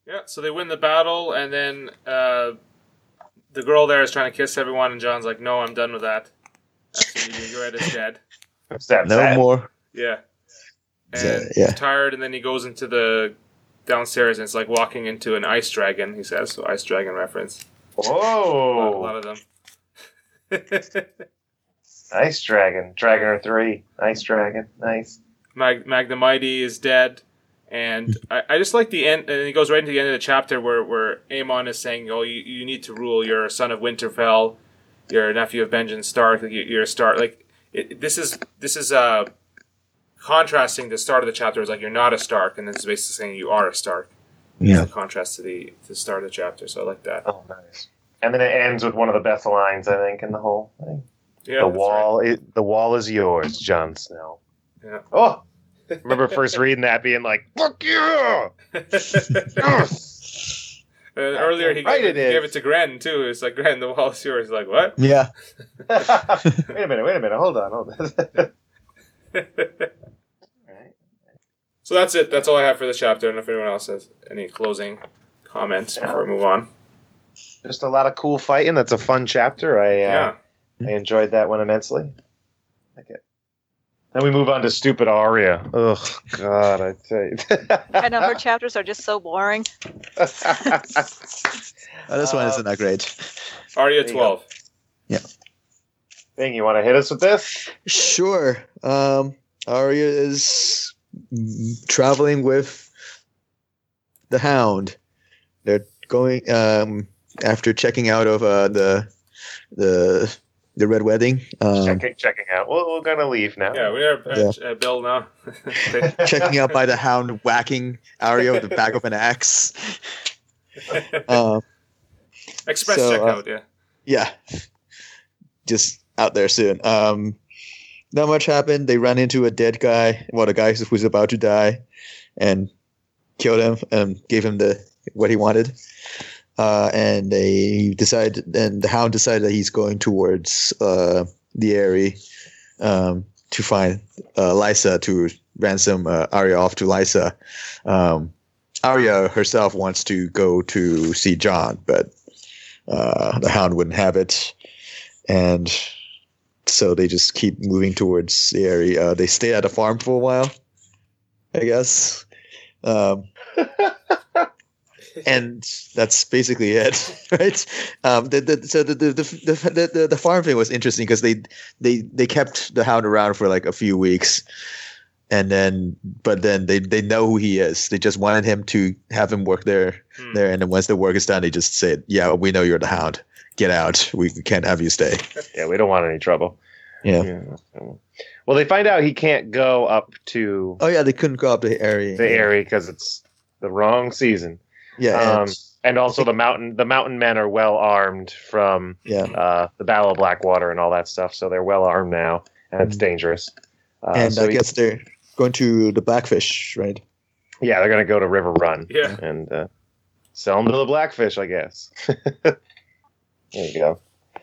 Yeah. So they win the battle, and then uh, the girl there is trying to kiss everyone, and Jon's like, "No, I'm done with that. Absolutely, Red is dead." What's that? no Zed? more Yeah. So, And yeah. he's tired, and then he goes into the downstairs, and it's like walking into an ice dragon. He says, so ice dragon reference. A lot, a lot of them. Nice dragon. Dragoner 3. Nice dragon. Nice. Mag- Magnamighty is dead. And I, I just like the end, and he goes right into the end of the chapter where, where Aemon is saying, "Oh, you, you need to rule. You're a son of Winterfell. You're a nephew of Benjen Stark. Like, you- you're a Stark. Like it, this is this is uh contrasting the start of the chapter is like you're not a Stark, and then it's basically saying you are a Stark. yeah In contrast to the to the start of the chapter, so I like that. Oh, nice. And then it ends with one of the best lines, I think, in the whole thing. Yeah, the that's wall, it, the wall is yours, Jon Snow. Yeah. Oh, remember first reading that, being like, "Fuck you!" right. and earlier he Right gave, it it, gave it to Grenn too. It's like Grenn, the wall is yours. He's like what? yeah wait a minute, wait a minute, hold on, hold on. So that's it. That's all I have for this chapter. I don't know if anyone else has any closing comments before we move on. Just a lot of cool fighting. That's a fun chapter. I uh, Yeah. I enjoyed that one immensely. Like it. Then we move on to stupid Arya. Ugh, God, I tell you. I know her chapters are just so boring. oh, this one isn't that great Arya twelve. Yeah. Thing, you want to hit us with this? Sure. Um, Arya is traveling with the Hound. They're going um, after checking out of uh, the the the red wedding. Um, checking, checking out. Well, we're gonna leave now. Yeah, we're uh, uh, Bill now. checking out by the hound whacking Arya with the back of an axe. Um, Express so, checkout, uh, yeah. yeah, just out there soon. Um, not much happened. They ran into a dead guy. Well, the guy who's about to die, and killed him and gave him the what he wanted. Uh, and they decided, and the hound decided that he's going towards uh, the Eyrie um, to find uh, Lysa to ransom uh, Arya off to Lysa. Um, Arya herself wants to go to see Jon, but uh, the hound wouldn't have it, and so they just keep moving towards the Eyrie. Uh, they stay at a farm for a while, I guess. Um, and that's basically it, right? Um, the, the, so the the, the, the, the farm thing was interesting because they they they kept the hound around for like a few weeks, and then but then they they know who he is. They just wanted him to have him work there Hmm. there, and then once the work is done, they just said, "Yeah, we know you're the hound. Get out. We can't have you stay." Yeah, we don't want any trouble. Yeah. Well, they find out he can't go up to Oh yeah, they couldn't go up the Eyrie. the Eyrie because it's the wrong season. Yeah. Um, and- and also the mountain the mountain men are well armed from yeah. uh, the Battle of Blackwater and all that stuff, so they're well armed now, and it's Mhm. dangerous. Uh, and so I he- guess they're going to the Blackfish, right? yeah, they're gonna go to Riverrun Yeah. and uh, sell them to the Blackfish, I guess. there you go.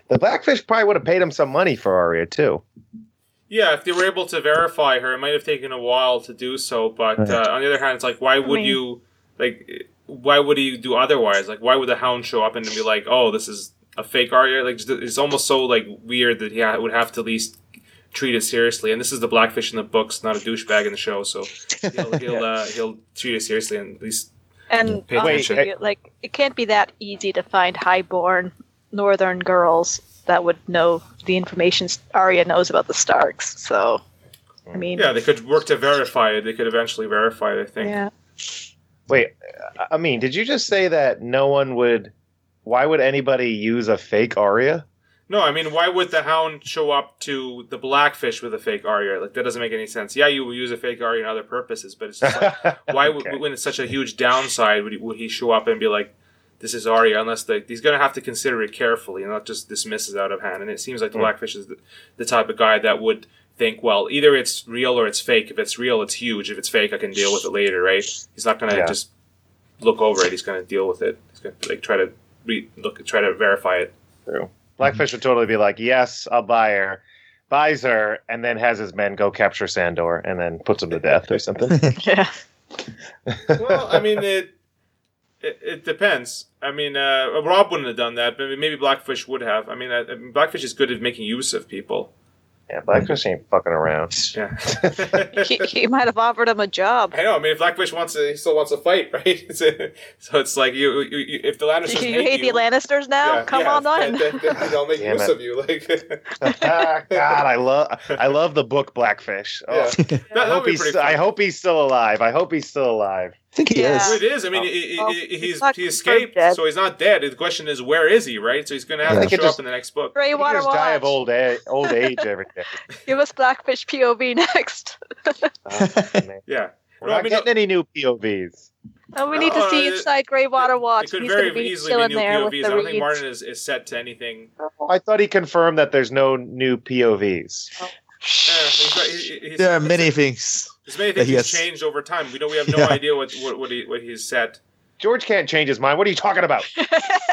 The Blackfish probably would have paid him some money for Arya too. Yeah, if they were able to verify her, it might have taken a while to do so. But uh, on the other hand, it's like, why would mean- you like? Why would he do otherwise? Like, why would the Hound show up and be like, "Oh, this is a fake Arya"? Like, it's almost so like weird that he would have to at least treat it seriously. And this is the Blackfish in the books, not a douchebag in the show, so he'll he'll, uh, he'll treat it seriously and at least And Pay honestly, attention. like it can't be that easy to find highborn northern girls that would know the information Arya knows about the Starks. So, I mean, yeah, they could work to verify it. They could eventually verify it. I think. yeah. Wait, I mean, did you just say that no one would? Why would anybody use a fake Arya? No, I mean, why would the Hound show up to the Blackfish with a fake Arya? Like that doesn't make any sense. Yeah, you will use a fake Arya in other purposes, but it's just like, why would Okay. when it's such a huge downside would he, would he show up and be like, "This is Arya"? Unless the, he's going to have to consider it carefully and not just dismiss it out of hand. And it seems like the Hmm. Blackfish is the, the type of guy that would think, well, either it's real or it's fake. If it's real, it's huge. If it's fake, I can deal with it later, right? He's not going to Yeah. just look over it. He's going to deal with it. He's going to like try to re- look, try to verify it. True. Blackfish would totally be like, "Yes, I'll buy her." Buys her and then has his men go capture Sandor and then puts him to death or something. Yeah. well, I mean, it, it it depends. I mean, uh, Robb wouldn't have done that, but maybe Blackfish would have. I mean, uh, Blackfish is good at making use of people. Yeah, Blackfish ain't fucking around. Yeah, he, he might have offered him a job. I know. I mean, if Blackfish wants to, he still wants to fight, right? It's a- so it's like you, you, you if the Lannisters You, hate, hate you, the Lannisters now? yeah, Come yeah, on then, on. then, then they'll make Damn use it. of you. Like, Ah, God, I love I love the book Blackfish. Oh, yeah. I, That, that hope he's, I hope he's still alive. I hope he's still alive. I think he Yeah. Is. it is. I mean, Oh. he, he- he- he's he's he escaped, dead. so he's not dead. The question is, where is he? Right? So he's going to have Yeah. to show just- up in the next book. Grey He Water just die of old age, old age every day. Give us Blackfish POV next. Oh. Yeah. We're No, I not mean, getting any new POVs. Oh, we need No, to see it- inside Grey Water It Watch. could He's very going to be easily be chilling new there with POVs. the I don't think reeds. Martin is, is set to anything. I thought he confirmed that there's no new POVs. Uh, he's, got- he- he's, There are many things. There's many things he he's has- changed over time. We know we have no Yeah. idea what what what, he, what he's set. George can't change his mind. What are you talking about?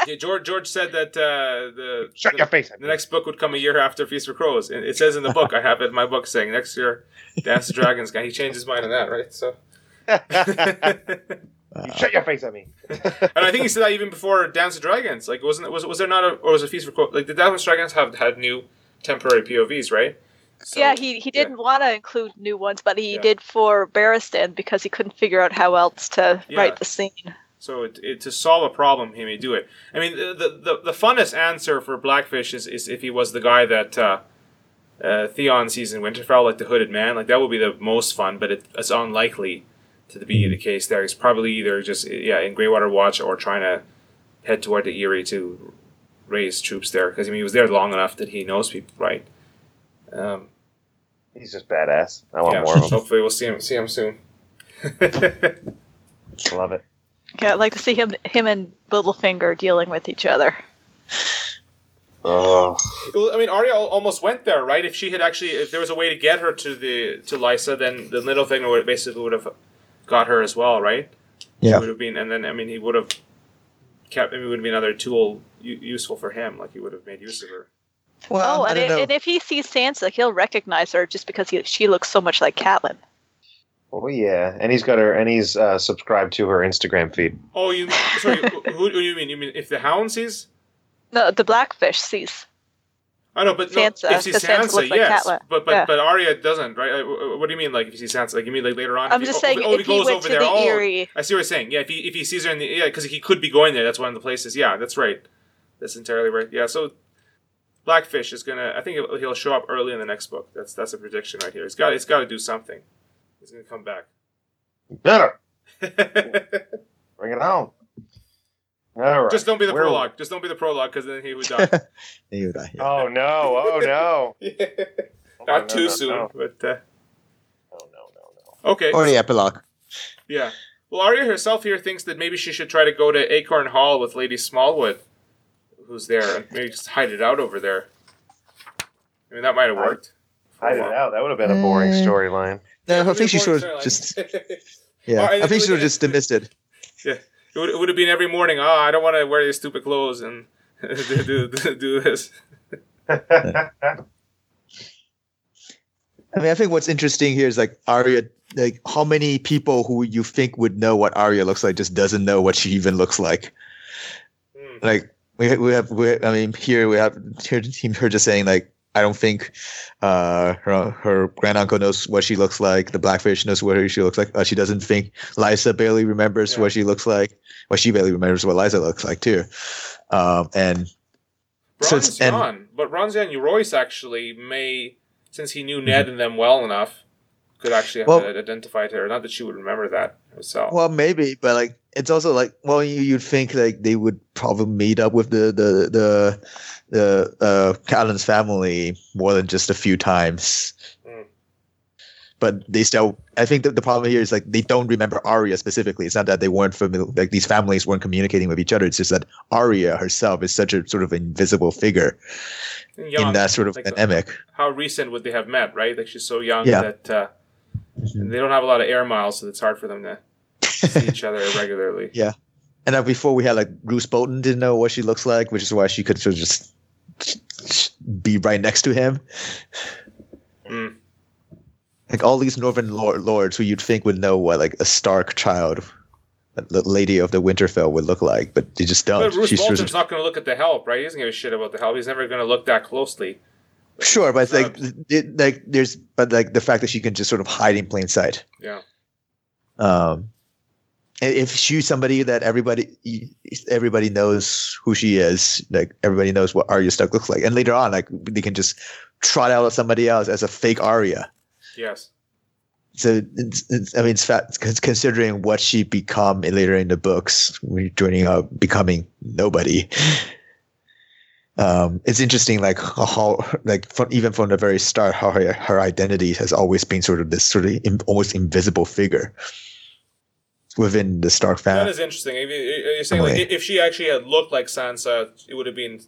Yeah, George George said that uh, the Shut the, your face. the next book would come a year after Feast for Crows. And it says in the book, I have it in my book saying next year, Dance of Dragons guy. He changed his mind on that, right? So, and Uh, Shut your face at me. And I think he said that even before Dance of Dragons. Like, wasn't was was there not a or was it Feast for Crows? Like, the Dance of Dragons have had new temporary POVs, right? So- yeah, he, he didn't want to include new ones, but he Yeah. did for Barristan because he couldn't figure out how else to Yeah. write the scene. So it, it, to solve a problem, he may do it. I mean, the the, the, funnest answer for Blackfish is, is if he was the guy that uh, uh, Theon sees in Winterfell, like the Hooded Man. Like that would be the most fun, but it, it's unlikely to be the case. There, he's probably either just yeah in Greywater Watch or trying to head toward the Eyrie to raise troops there because I mean he was there long enough that he knows people, right? Um, He's just badass. I want yeah, more of him. hopefully we'll see him see him soon. Love it. Yeah, I'd like to see him him and Littlefinger dealing with each other. Oh, Well, I mean, Arya almost went there, right? If she had actually, if there was a way to get her to the to Lysa, then the Littlefinger would basically would have got her as well, right? She Yeah. would have been, and then I mean, he would have kept. I mean, it would be another tool u- useful for him. Like he would have made use of her. Well, oh, I and, don't i- know. and if he sees Sansa, he'll recognize her just because he, she looks so much like Catelyn. oh yeah, and he's got her, and he's uh, subscribed to her Instagram feed. Oh, you sorry? who, who do you mean? You mean if the Hound sees? No, the Blackfish sees. I know, but no, Sansa, if she's 'cause Sansa Sansa, looks like yes, Catelyn. but but Yeah. but Arya doesn't, right? What do you mean, like if you see Sansa? Like you mean like later on? I'm if just he, saying, oh, if he went to the oh, Eyrie, I see what you're saying. Yeah, if he if he sees her in the yeah, because he could be going there. That's one of the places. Yeah, that's right. That's entirely right. Yeah, so Blackfish is gonna. I think he'll- he'll show up early in the next book. That's that's a prediction right here. He's got. He's got to do something. He's gonna come back. Better bring it on. All right. Just don't be the Where- prologue. Just don't be the prologue, because then he would die. There you go, yeah. Oh no! Oh no! Not No, too no, soon, no. but uh, No, no, no, no. okay. Or the epilogue. Yeah. Well, Arya herself here thinks that maybe she should try to go to Acorn Hall with Lady Smallwood, who's there, and maybe just hide it out over there. I mean, that might have worked. for a Hide it out. That would have been a boring Uh, storyline. No, I Would've think she been should have just. Yeah, Well, I think she should would- have just dismissed it. it would, it would have been every morning. Oh, I don't want to wear these stupid clothes and do, do, do, do this. I mean, I think what's interesting here is like Arya, like how many people who you think would know what Arya looks like just doesn't know what she even looks like. Hmm. Like we we have we, I mean here we have here her just saying like I don't think uh her her grand uncle knows what she looks like. The blackfish knows what she looks like. Uh, she doesn't think Lysa barely remembers Yeah. what she looks like. Well, she barely remembers what Lysa looks like too. Um, and So Ron's it's- and- Ron, but Bronze Yohn Royce actually may, since he knew Ned and them well enough, could actually have Well- identified her. Not that she would remember that herself. Well, maybe, but like it's also like well, you, you'd think like they would probably meet up with the the the the uh, Catelyn's family more than just a few times. Mm. But they still, I think that the problem here is like they don't remember Arya specifically. It's not that they weren't familiar, like these families weren't communicating with each other. It's just that Arya herself is such a sort of invisible figure young, in that sort of like, dynamic. how recent would they have met? Right, like she's so young Yeah. that uh, Mhm. they don't have a lot of air miles, so it's hard for them to see each other regularly. Yeah. And before we had like Roose Bolton didn't know what she looks like, which is why she could sort of just be right next to him. Mm. Like all these Northern lord, lords who you'd think would know what like a Stark child, the Lady of the Winterfell would look like, but they just don't. But Roose She's Bolton's of- not going to look at the help, right? He doesn't give a shit about the help. He's never going to look that closely. Sure, but like it, like there's but like the fact that she can just sort of hide in plain sight. yeah, Um, if she's somebody that everybody everybody knows who she is, like everybody knows what Arya Stark looks like, and later on, like they can just trot out somebody else as a fake Arya. yes. So it's, it's, I mean, it's fat cons- considering what she become later in the books, when you're joining up, becoming nobody. Um, it's interesting, like how, like from, even from the very start, how her, her identity has always been sort of this sort of in, almost invisible figure within the Stark family. That is interesting. If you- You're saying like, if she actually had looked like Sansa, it would have been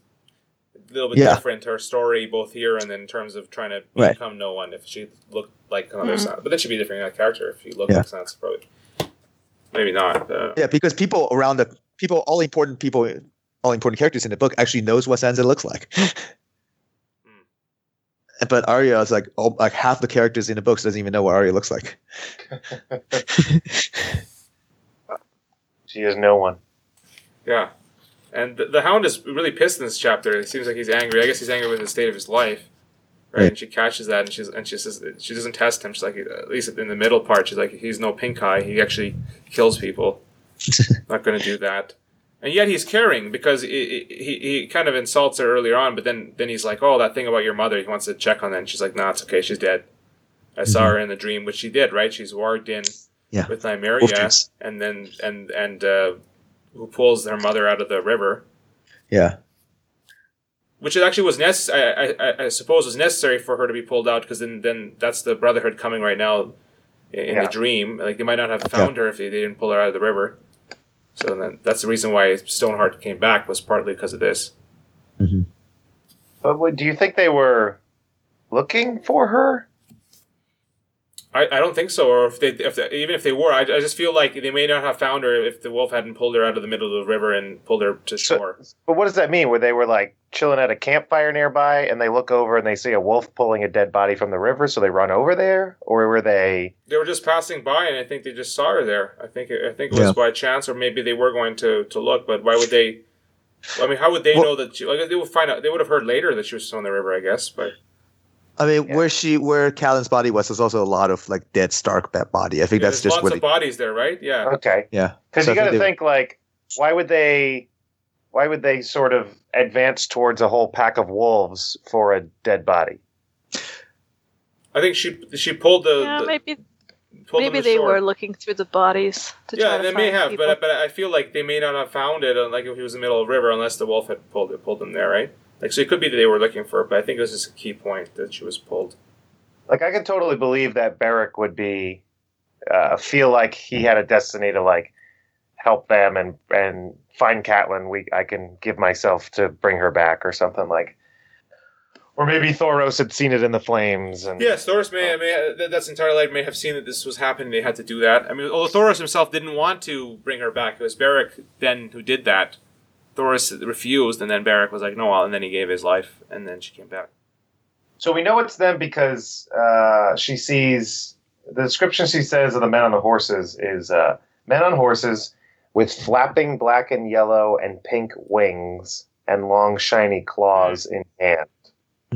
a little bit Yeah. different. Her story, both here and in terms of trying to Right. become no one. If she looked like another Sansa, but then she'd be a different character if she looked Yeah. like Sansa. Probably, maybe not. Uh, Yeah, because people around the people, all important people, all important characters in the book actually knows what Sansa looks like. Hmm. But Arya is like, oh, like half the characters in the books doesn't even know what Arya looks like. She is no one. Yeah. And the, the Hound is really pissed in this chapter. It seems like he's angry. I guess he's angry with the state of his life. Right? Right. And she catches that and she's and she says she doesn't test him. She's like at least in the middle part, she's like he's no pink eye. He actually kills people. Not going to do that. And yet he's caring because he, he, he kind of insults her earlier on, but then then he's like, "Oh, that thing about your mother." He wants to check on that, and she's like, "Nah, it's okay. She's dead." I saw her in the dream, which she did. Right? She's warged in Yeah. with Nymeria, and then and and uh, who pulls her mother out of the river. Yeah. which it actually was necessary. I, I, I suppose was necessary for her to be pulled out because then then that's the Brotherhood coming right now in, Yeah. the dream. Like they might not have found her if they, they didn't pull her out of the river. So then that's the reason why Stoneheart came back was partly because of this. Mm-hmm. But what, do you think they were looking for her? I, I don't think so. Or if they, if they, even if they were, I, I just feel like they may not have found her if the wolf hadn't pulled her out of the middle of the river and pulled her to So- shore. But what does that mean? Where they were like chilling at a campfire nearby, and they look over and they see a wolf pulling a dead body from the river, so they run over there, or were they? They were just passing by, and I think they just saw her there. I think I think it was Yeah. by chance, or maybe they were going to, to look. But why would they? I mean, how would they Well- know that? She, like, they would find out. They would have heard later that she was still in the river, I guess. But I mean, Yeah. where she, where Catelyn's body was, there's also a lot of like dead Stark ba- body. I think yeah, that's just lots what. of bodies there, right? Yeah. Okay, yeah, because So you got to they- think like, why would they? Why would they sort of advance towards a whole pack of wolves for a dead body? I think she she pulled the, yeah, the- maybe pulled maybe they were looking through the bodies to try Yeah, to they may find have, people. but but I feel like they may not have found it, uh, like if he was in the middle of the river, unless the wolf had pulled it, pulled them there, right? Like so, it could be that they were looking for it, but I think this is a key point that she was pulled. Like I can totally believe that Beric would be uh, feel like he had a destiny to like help them and and find Catelyn. We I can give myself to bring her back or something like. Or maybe Thoros had seen it in the flames and Yes, Thoros may, may that's entirely. May have seen that this was happening. They had to do that. I mean, although Thoros himself didn't want to bring her back, it was Beric then who did that. Thoros refused, and then Beric was like, "No," well," and then he gave his life, and then she came back. So we know it's them because uh, she sees the description she says of the men on the horses is uh, men on horses with flapping black and yellow and pink wings and long shiny claws in hand.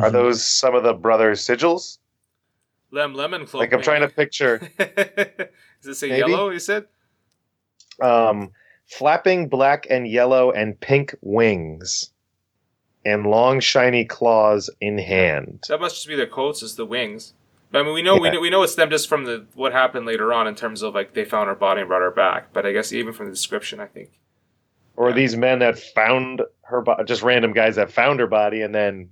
Are Mhm. those some of the brothers' sigils? Lem lemon cloak. Like I'm trying to picture Is it say Maybe? yellow? You said. um, flapping black and yellow and pink wings and long shiny claws in hand. That must just be their coats as the wings. But I mean, we know, we know we know it's them just from the what happened later on in terms of like they found her body and brought her back. But I guess even from the description, I think Or Yeah. these men that found her, body, just random guys that found her body and then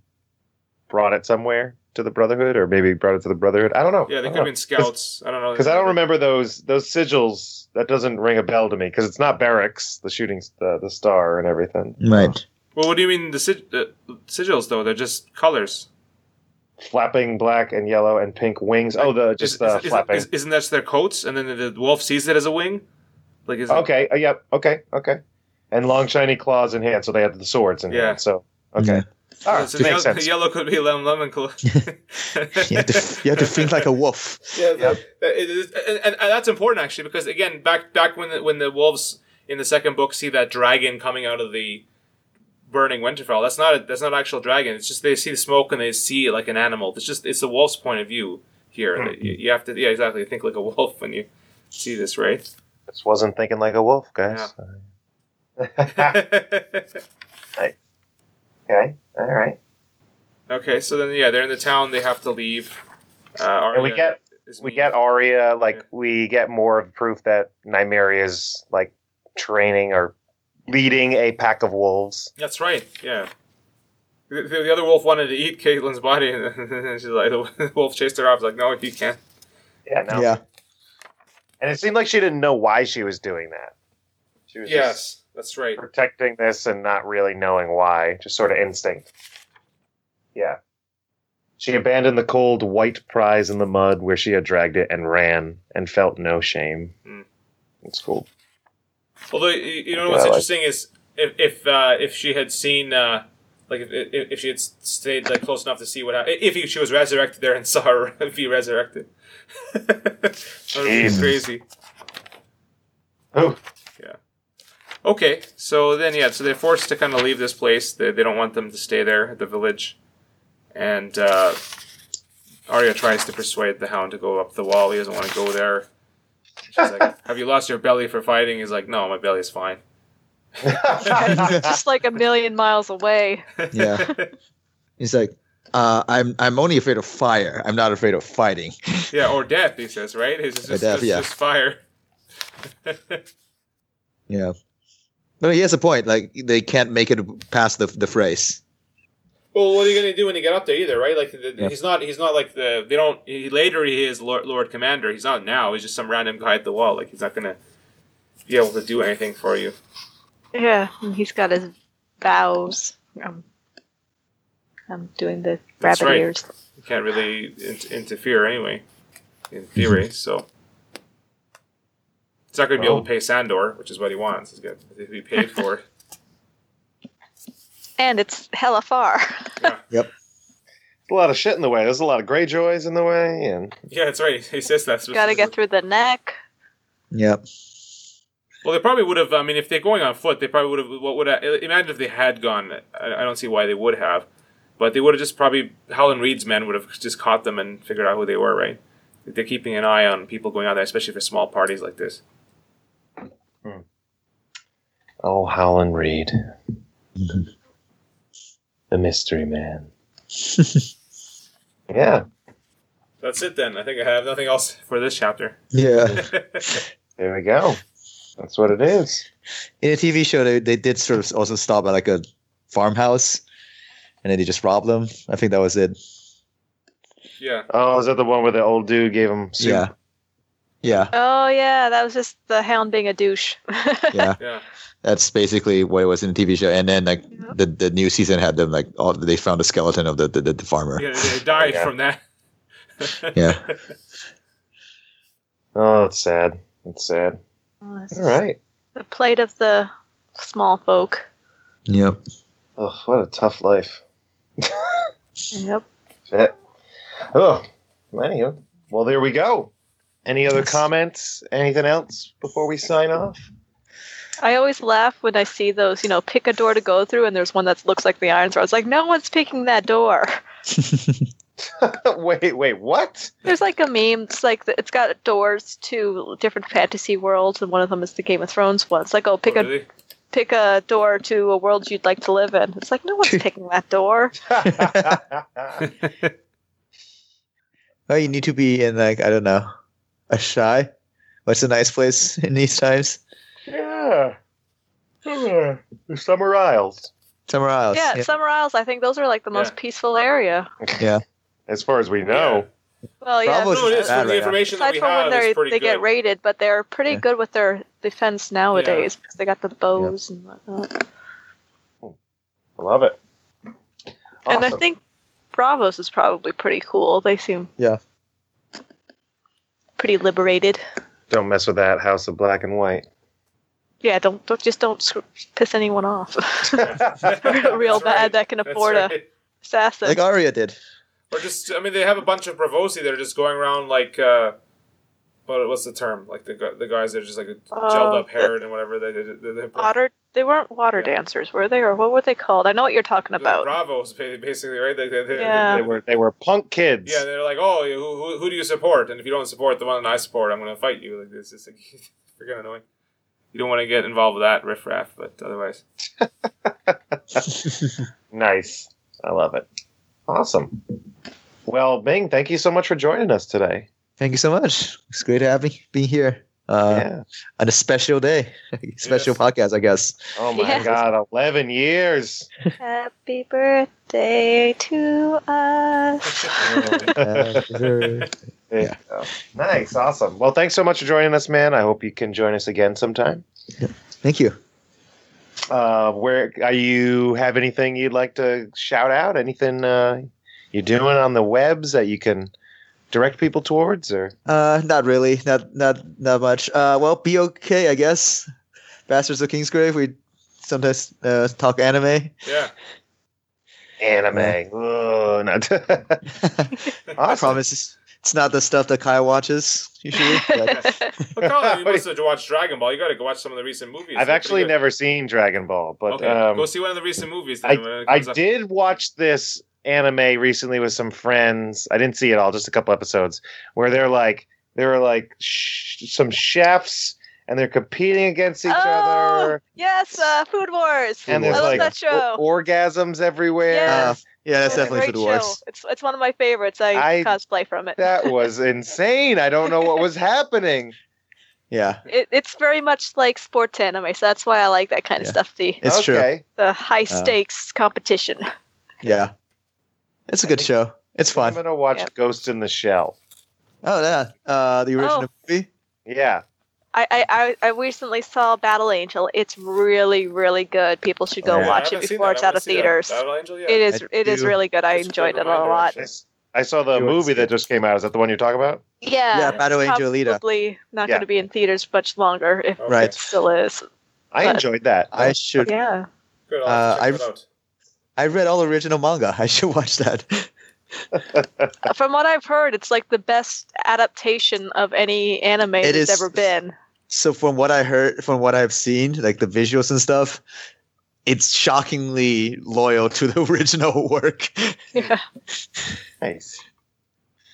brought it somewhere to the Brotherhood, or maybe brought it to the Brotherhood. I don't know. yeah, they could have been scouts. I don't know because I don't remember those those sigils. That doesn't ring a bell to me because it's not barracks, the shooting, the, the star, and everything. right. Well, what do you mean the sig- uh, sigils though? They're just colors. Flapping black and yellow and pink wings. Oh, the just Is- the is- is- flapping. is- isn't that just their coats? And then the, the wolf sees it as a wing. Like is it- okay. Uh, yep. Okay. Okay. And long shiny claws in hand, so they had the swords in Yeah. hand. So okay. Yeah. All right, so makes yellow, sense. yellow could be lemon lemon cloak. You have, to, you have to think like a wolf. Yeah, Yeah. that- and, and, and that's important actually because again, back back when the, when the wolves in the second book see that dragon coming out of the burning Winterfell, that's not a, that's not an actual dragon. It's just they see the smoke and they see it like an animal. It's just it's the wolf's point of view here. Hmm. You, you have to yeah exactly think like a wolf when you see this, right? Just wasn't thinking like a wolf, guys. okay. All right. okay, so then yeah, they're in the town. They have to leave. Uh, And we get is we get Arya, like Yeah. we get more of proof that Nymeria is like training or leading a pack of wolves. That's right. Yeah. The, the other wolf wanted to eat Catelyn's body, and she's like, the wolf chased her off. Like, no, you can't. Yeah, no. Yeah. And it seemed like she didn't know why she was doing that. She was just Yes, that's right. protecting this and not really knowing why, just sort of instinct. Yeah. She abandoned the cold white prize in the mud where she had dragged it and ran and felt no shame. Hmm. It's cool. Although you know Yeah, what's I like- interesting is if if uh, if she had seen uh, like if, if if she had stayed like close enough to see what happened, if he, she was resurrected there and saw her be resurrected, that would be crazy. Oh, yeah. Okay, so then yeah, so they're forced to kind of leave this place. They, they don't want them to stay there at the village, and uh, Arya tries to persuade the Hound to go up the wall. He doesn't want to go there. She's like, "Have you lost your belly for fighting?" He's like, "No, my belly's fine." just like a million miles away. Yeah. He's like, uh, I'm I'm only afraid of fire. I'm not afraid of fighting. yeah, or death. He says, right? It's just, just, death, just, yeah. just fire. Yeah. But he has a point. Like they can't make it past the the phrase. Well, what are you going to do when you get up there, either, right? Like, the, Yeah. he's not. He's not like the. They don't. He, later, he is Lord, Lord Commander. He's not now. He's just some random guy at the wall. Like, he's not going to be able to do anything for you. Yeah, he's got his vows. Um, I'm doing the That's rabbit right. ears. You can't really in- interfere anyway, in theory. so it's not going to be able to pay Sandor, which is what he wants. He's going to be paid for. It. And it's hella far. Yep. A lot of shit in the way. There's a lot of Greyjoys in the way, and yeah, that's right. He says that. Gotta get through the neck. Yep. Well, they probably would have. I mean, if they're going on foot, they probably would have. What would I, imagine if they had gone? I, I don't see why they would have, but they would have just probably. Howland Reed's men would have just caught them and figured out who they were. Right? They're keeping an eye on people going out there, especially for small parties like this. Hmm. oh, Howland Reed, mm-hmm. The mystery man. yeah, That's it then. I think I have nothing else for this chapter. Yeah. there we go. That's what it is. In a TV show, they, they did sort of also stop at like a farmhouse, and then they just robbed them. I think that was it. yeah. Oh, is that the one where the old dude gave him soup? Yeah. Yeah. Oh yeah, that was just the hound being a douche. Yeah. Yeah. That's basically what it was in the TV show. And then like Yep. the, the new season had them like all they found a skeleton of the the, the, the farmer. yeah they died Yeah. from that. Yeah. Oh, it's sad. It's sad. Oh, All right. The plight of the small folk. Yep. Oh, what a tough life. Yep. Shit. Oh, anyway. Well, there we go. Any other comments? Anything else before we sign off? I always laugh when I see those, you know, pick a door to go through, and there's one that looks like the Iron Sword. It's like no one's picking that door. wait, wait, what? There's like a meme. It's like the, it's got doors to different fantasy worlds, and one of them is the Game of Thrones one. It's like, oh, pick Oh, a pick a door to a world you'd like to live in. It's like no one's picking that door. he? oh, you need to be in like I don't know, Asshai. What's a nice place in these times? yeah. Yeah. The Summer Isles. Somewhere else. yeah, Summer Isles. I think those are like the most Yeah. peaceful area. Yeah. as far as we know. Well, yeah. Braavos no, it is. bad From the right information that Aside we from when they it's pretty they good. get raided, but they're pretty Yeah. good with their defense nowadays because they got the bows and whatnot. I love it. And I think Braavos is probably pretty cool. They seem Yeah. Pretty liberated. Don't mess with that House of Black and White. Yeah, don't don't just don't piss anyone off. real That's bad right. that can afford right. a assassin. Like Arya did. Or just, I mean, they have a bunch of Braavosi that are just going around like, uh, what, what's the term? Like the the guys that are just like a gelled up Uh, haired and whatever. They, they, they, they, Water. They weren't water Yeah. dancers, were they? Or what were they called? I know what you're talking the about. Braavos, basically, right? They, they, they, Yeah. They were they were punk kids. Yeah, they're like, oh, who, who, who do you support? And if you don't support the one that I support, I'm going to fight you. Like this, it's like freaking annoying. You don't want to get involved with that riffraff, but otherwise, Nice. I love it. Awesome. Well, Bing, thank you so much for joining us today. Thank you so much. It's great having being here. Uh, yeah. on a special day, special Yes. podcast, I guess. Oh my Yes. God, eleven years. Happy birthday to us. Uh, There. Nice, awesome. Well, thanks so much for joining us, man. I hope you can join us again sometime. Thank you. Uh, where are you? Have anything you'd like to shout out? Anything uh, you're doing on the webs that you can direct people towards? Or Uh, not really. Not not not much. Uh, well, be okay, I guess. Vassals of Kingsgrave. We sometimes uh, talk anime. yeah. anime? Ugh, not I promise it's- it's not the stuff that Kyle watches usually. but- Well, Colin, you must have watched Dragon Ball. You got to go watch some of the recent movies. I've They're actually never seen Dragon Ball, but Okay, um, go see one of the recent movies. I, then when I up. did watch this anime recently with some friends. I didn't see it all, just a couple episodes where they're like there were like sh- some chefs and they're competing against each Oh, other, yes, uh, Food Wars. and I there's love like that show. or- orgasms everywhere. Yeah. uh, yeah, that's It's definitely Food Wars. show. It's it's one of my favorites. I, I- cosplay from it. That was insane. I don't know what was happening. Yeah, it. It's very much like sports anime, so that's why I like that kind of stuff. The it's true. the high stakes competition. Yeah, It's a good show. It's fun. I'm gonna watch Yep. Ghost in the Shell. Oh yeah, uh, the original movie. Yeah. I, I, I I recently saw Battle Angel. It's really, really good. People should go Yeah, watch it before it's out of theaters. Battle Angel, yeah. It is I it is do. really good. I That's a good enjoyed it a lot. actually. I saw the movie that just came out. Is that the one you're talking about? Yeah, Yeah, Battle it's Angel Alita. Probably not Yeah. going to be in theaters much longer if Okay. It still is. I enjoyed that. I should. Yeah. Good. I'll Uh, check I've- out. I read all original manga. I should watch that. From what I've heard, it's like the best adaptation of any anime It that's is- ever been. so from what I heard, from what I've seen, like the visuals and stuff, it's shockingly loyal to the original work. Yeah, Nice.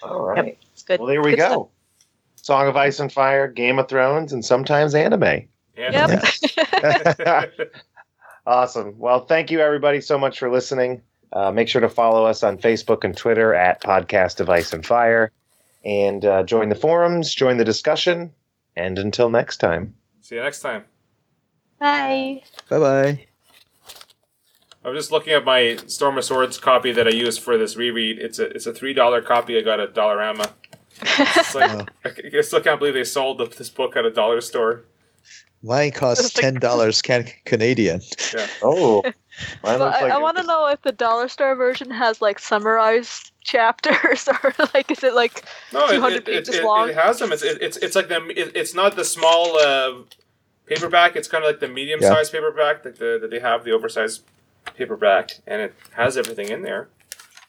All right. it's good. Well, there we Good stuff. go. Song of Ice and Fire, Game of Thrones, and sometimes anime. Yeah. Yep. Awesome. Well, thank you everybody so much for listening. Uh, make sure to follow us on Facebook and Twitter at Podcast of Ice and Fire, and uh, join the forums, join the discussion. And until next time. See you next time. Bye. Bye bye. I'm just looking at my Storm of Swords copy that I used for this reread. It's a it's a three dollar copy I got at Dollarama. It's like, Oh. I still can't believe they sold this book at a dollar store. Mine costs ten dollars can- Canadian. Oh, mine looks I, like I it want to know if the dollar store version has like summarized chapters or like is it like No, 200 it, it, pages it, long. it has them. It's it, it's it's like the it, it's not the small uh, paperback. It's kind of like the medium sized paperback that the, that they have the oversized paperback, and it has everything in there.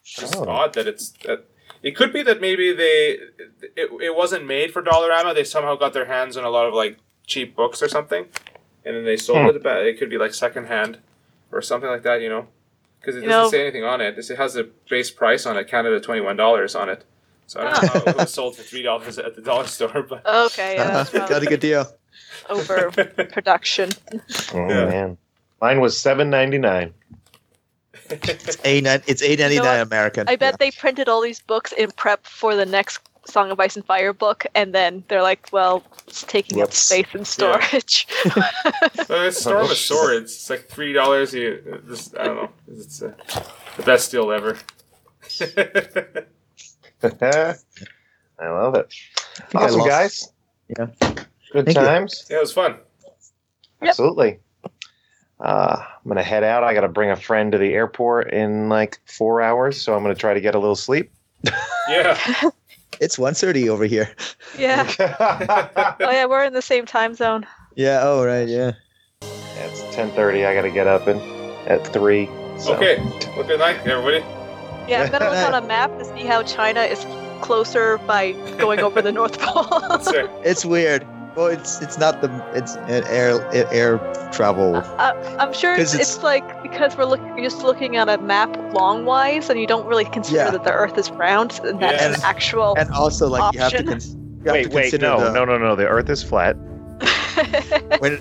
It's just Oh. odd that it's that. It could be that maybe they it, it wasn't made for Dollarama. They somehow got their hands on a lot of like cheap books or something, and then they sold Hmm. it. But it could be like secondhand or something like that. You know, because it You doesn't know- say anything on it. It has a base price on it, Canada twenty one dollars on it. So I don't know how it was sold for three dollars at the dollar store, but okay, yeah, that's Got a good deal. over production. Oh Yeah. man, mine was seven ninety nine. It's eight. It's eight ninety You know? American. I bet they printed all these books in prep for the next Song of Ice and Fire book, and then they're like, "Well, it's taking up space and storage." So it's Storm of Swords. It's like three dollars. You just I don't know. It's uh, the best deal ever. I love it. I Awesome, lost- guys. Yeah. Good Thank you. times. yeah, it was fun. Yep. Absolutely. Uh, I'm gonna head out. I got to bring a friend to the airport in like four hours, so I'm gonna try to get a little sleep. Yeah. It's 1.30 over here. yeah. Oh yeah, we're in the same time zone. Yeah. Oh right. Yeah. it's 10:30. I got to get up and at three. So. Okay. Well, good night, everybody. Yeah, I'm gonna look on a map to see how China is closer by going over the North Pole. That's. It's weird. Well, it's it's not the it's an air air travel. Uh, I'm sure it's, it's- it's like because we're look, you're just looking at a map long wise, and you don't really consider Yeah. that the Earth is round, and that's Yes. an actual. And also, like you have to, Option. cons- you have Wait, to wait, no, the, no, no, no. The Earth is flat. When,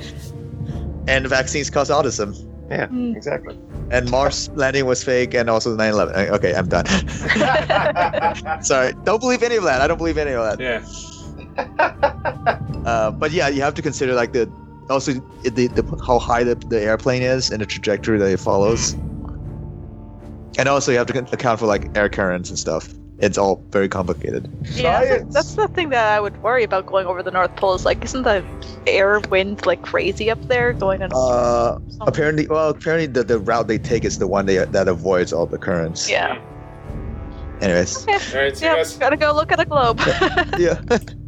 and vaccines cause autism. Yeah, Hmm. exactly. And Mars landing was fake, and also 9/11. Okay, I'm done. Sorry, don't believe any of that. I don't believe any of that. Yeah. Uh, but yeah, you have to consider like the also the, the how high the, the airplane is and the trajectory that it follows, and also you have to account for like air currents and stuff. It's all very complicated. yeah, that's, that's the thing that I would worry about going over the North Pole. Is like, isn't the air wind like crazy up there going on? Uh, apparently, well, apparently the, the route they take is the one they, that avoids all the currents. yeah. Anyways, Okay. All right. See you Yeah, guys. gotta go look at a globe. yeah.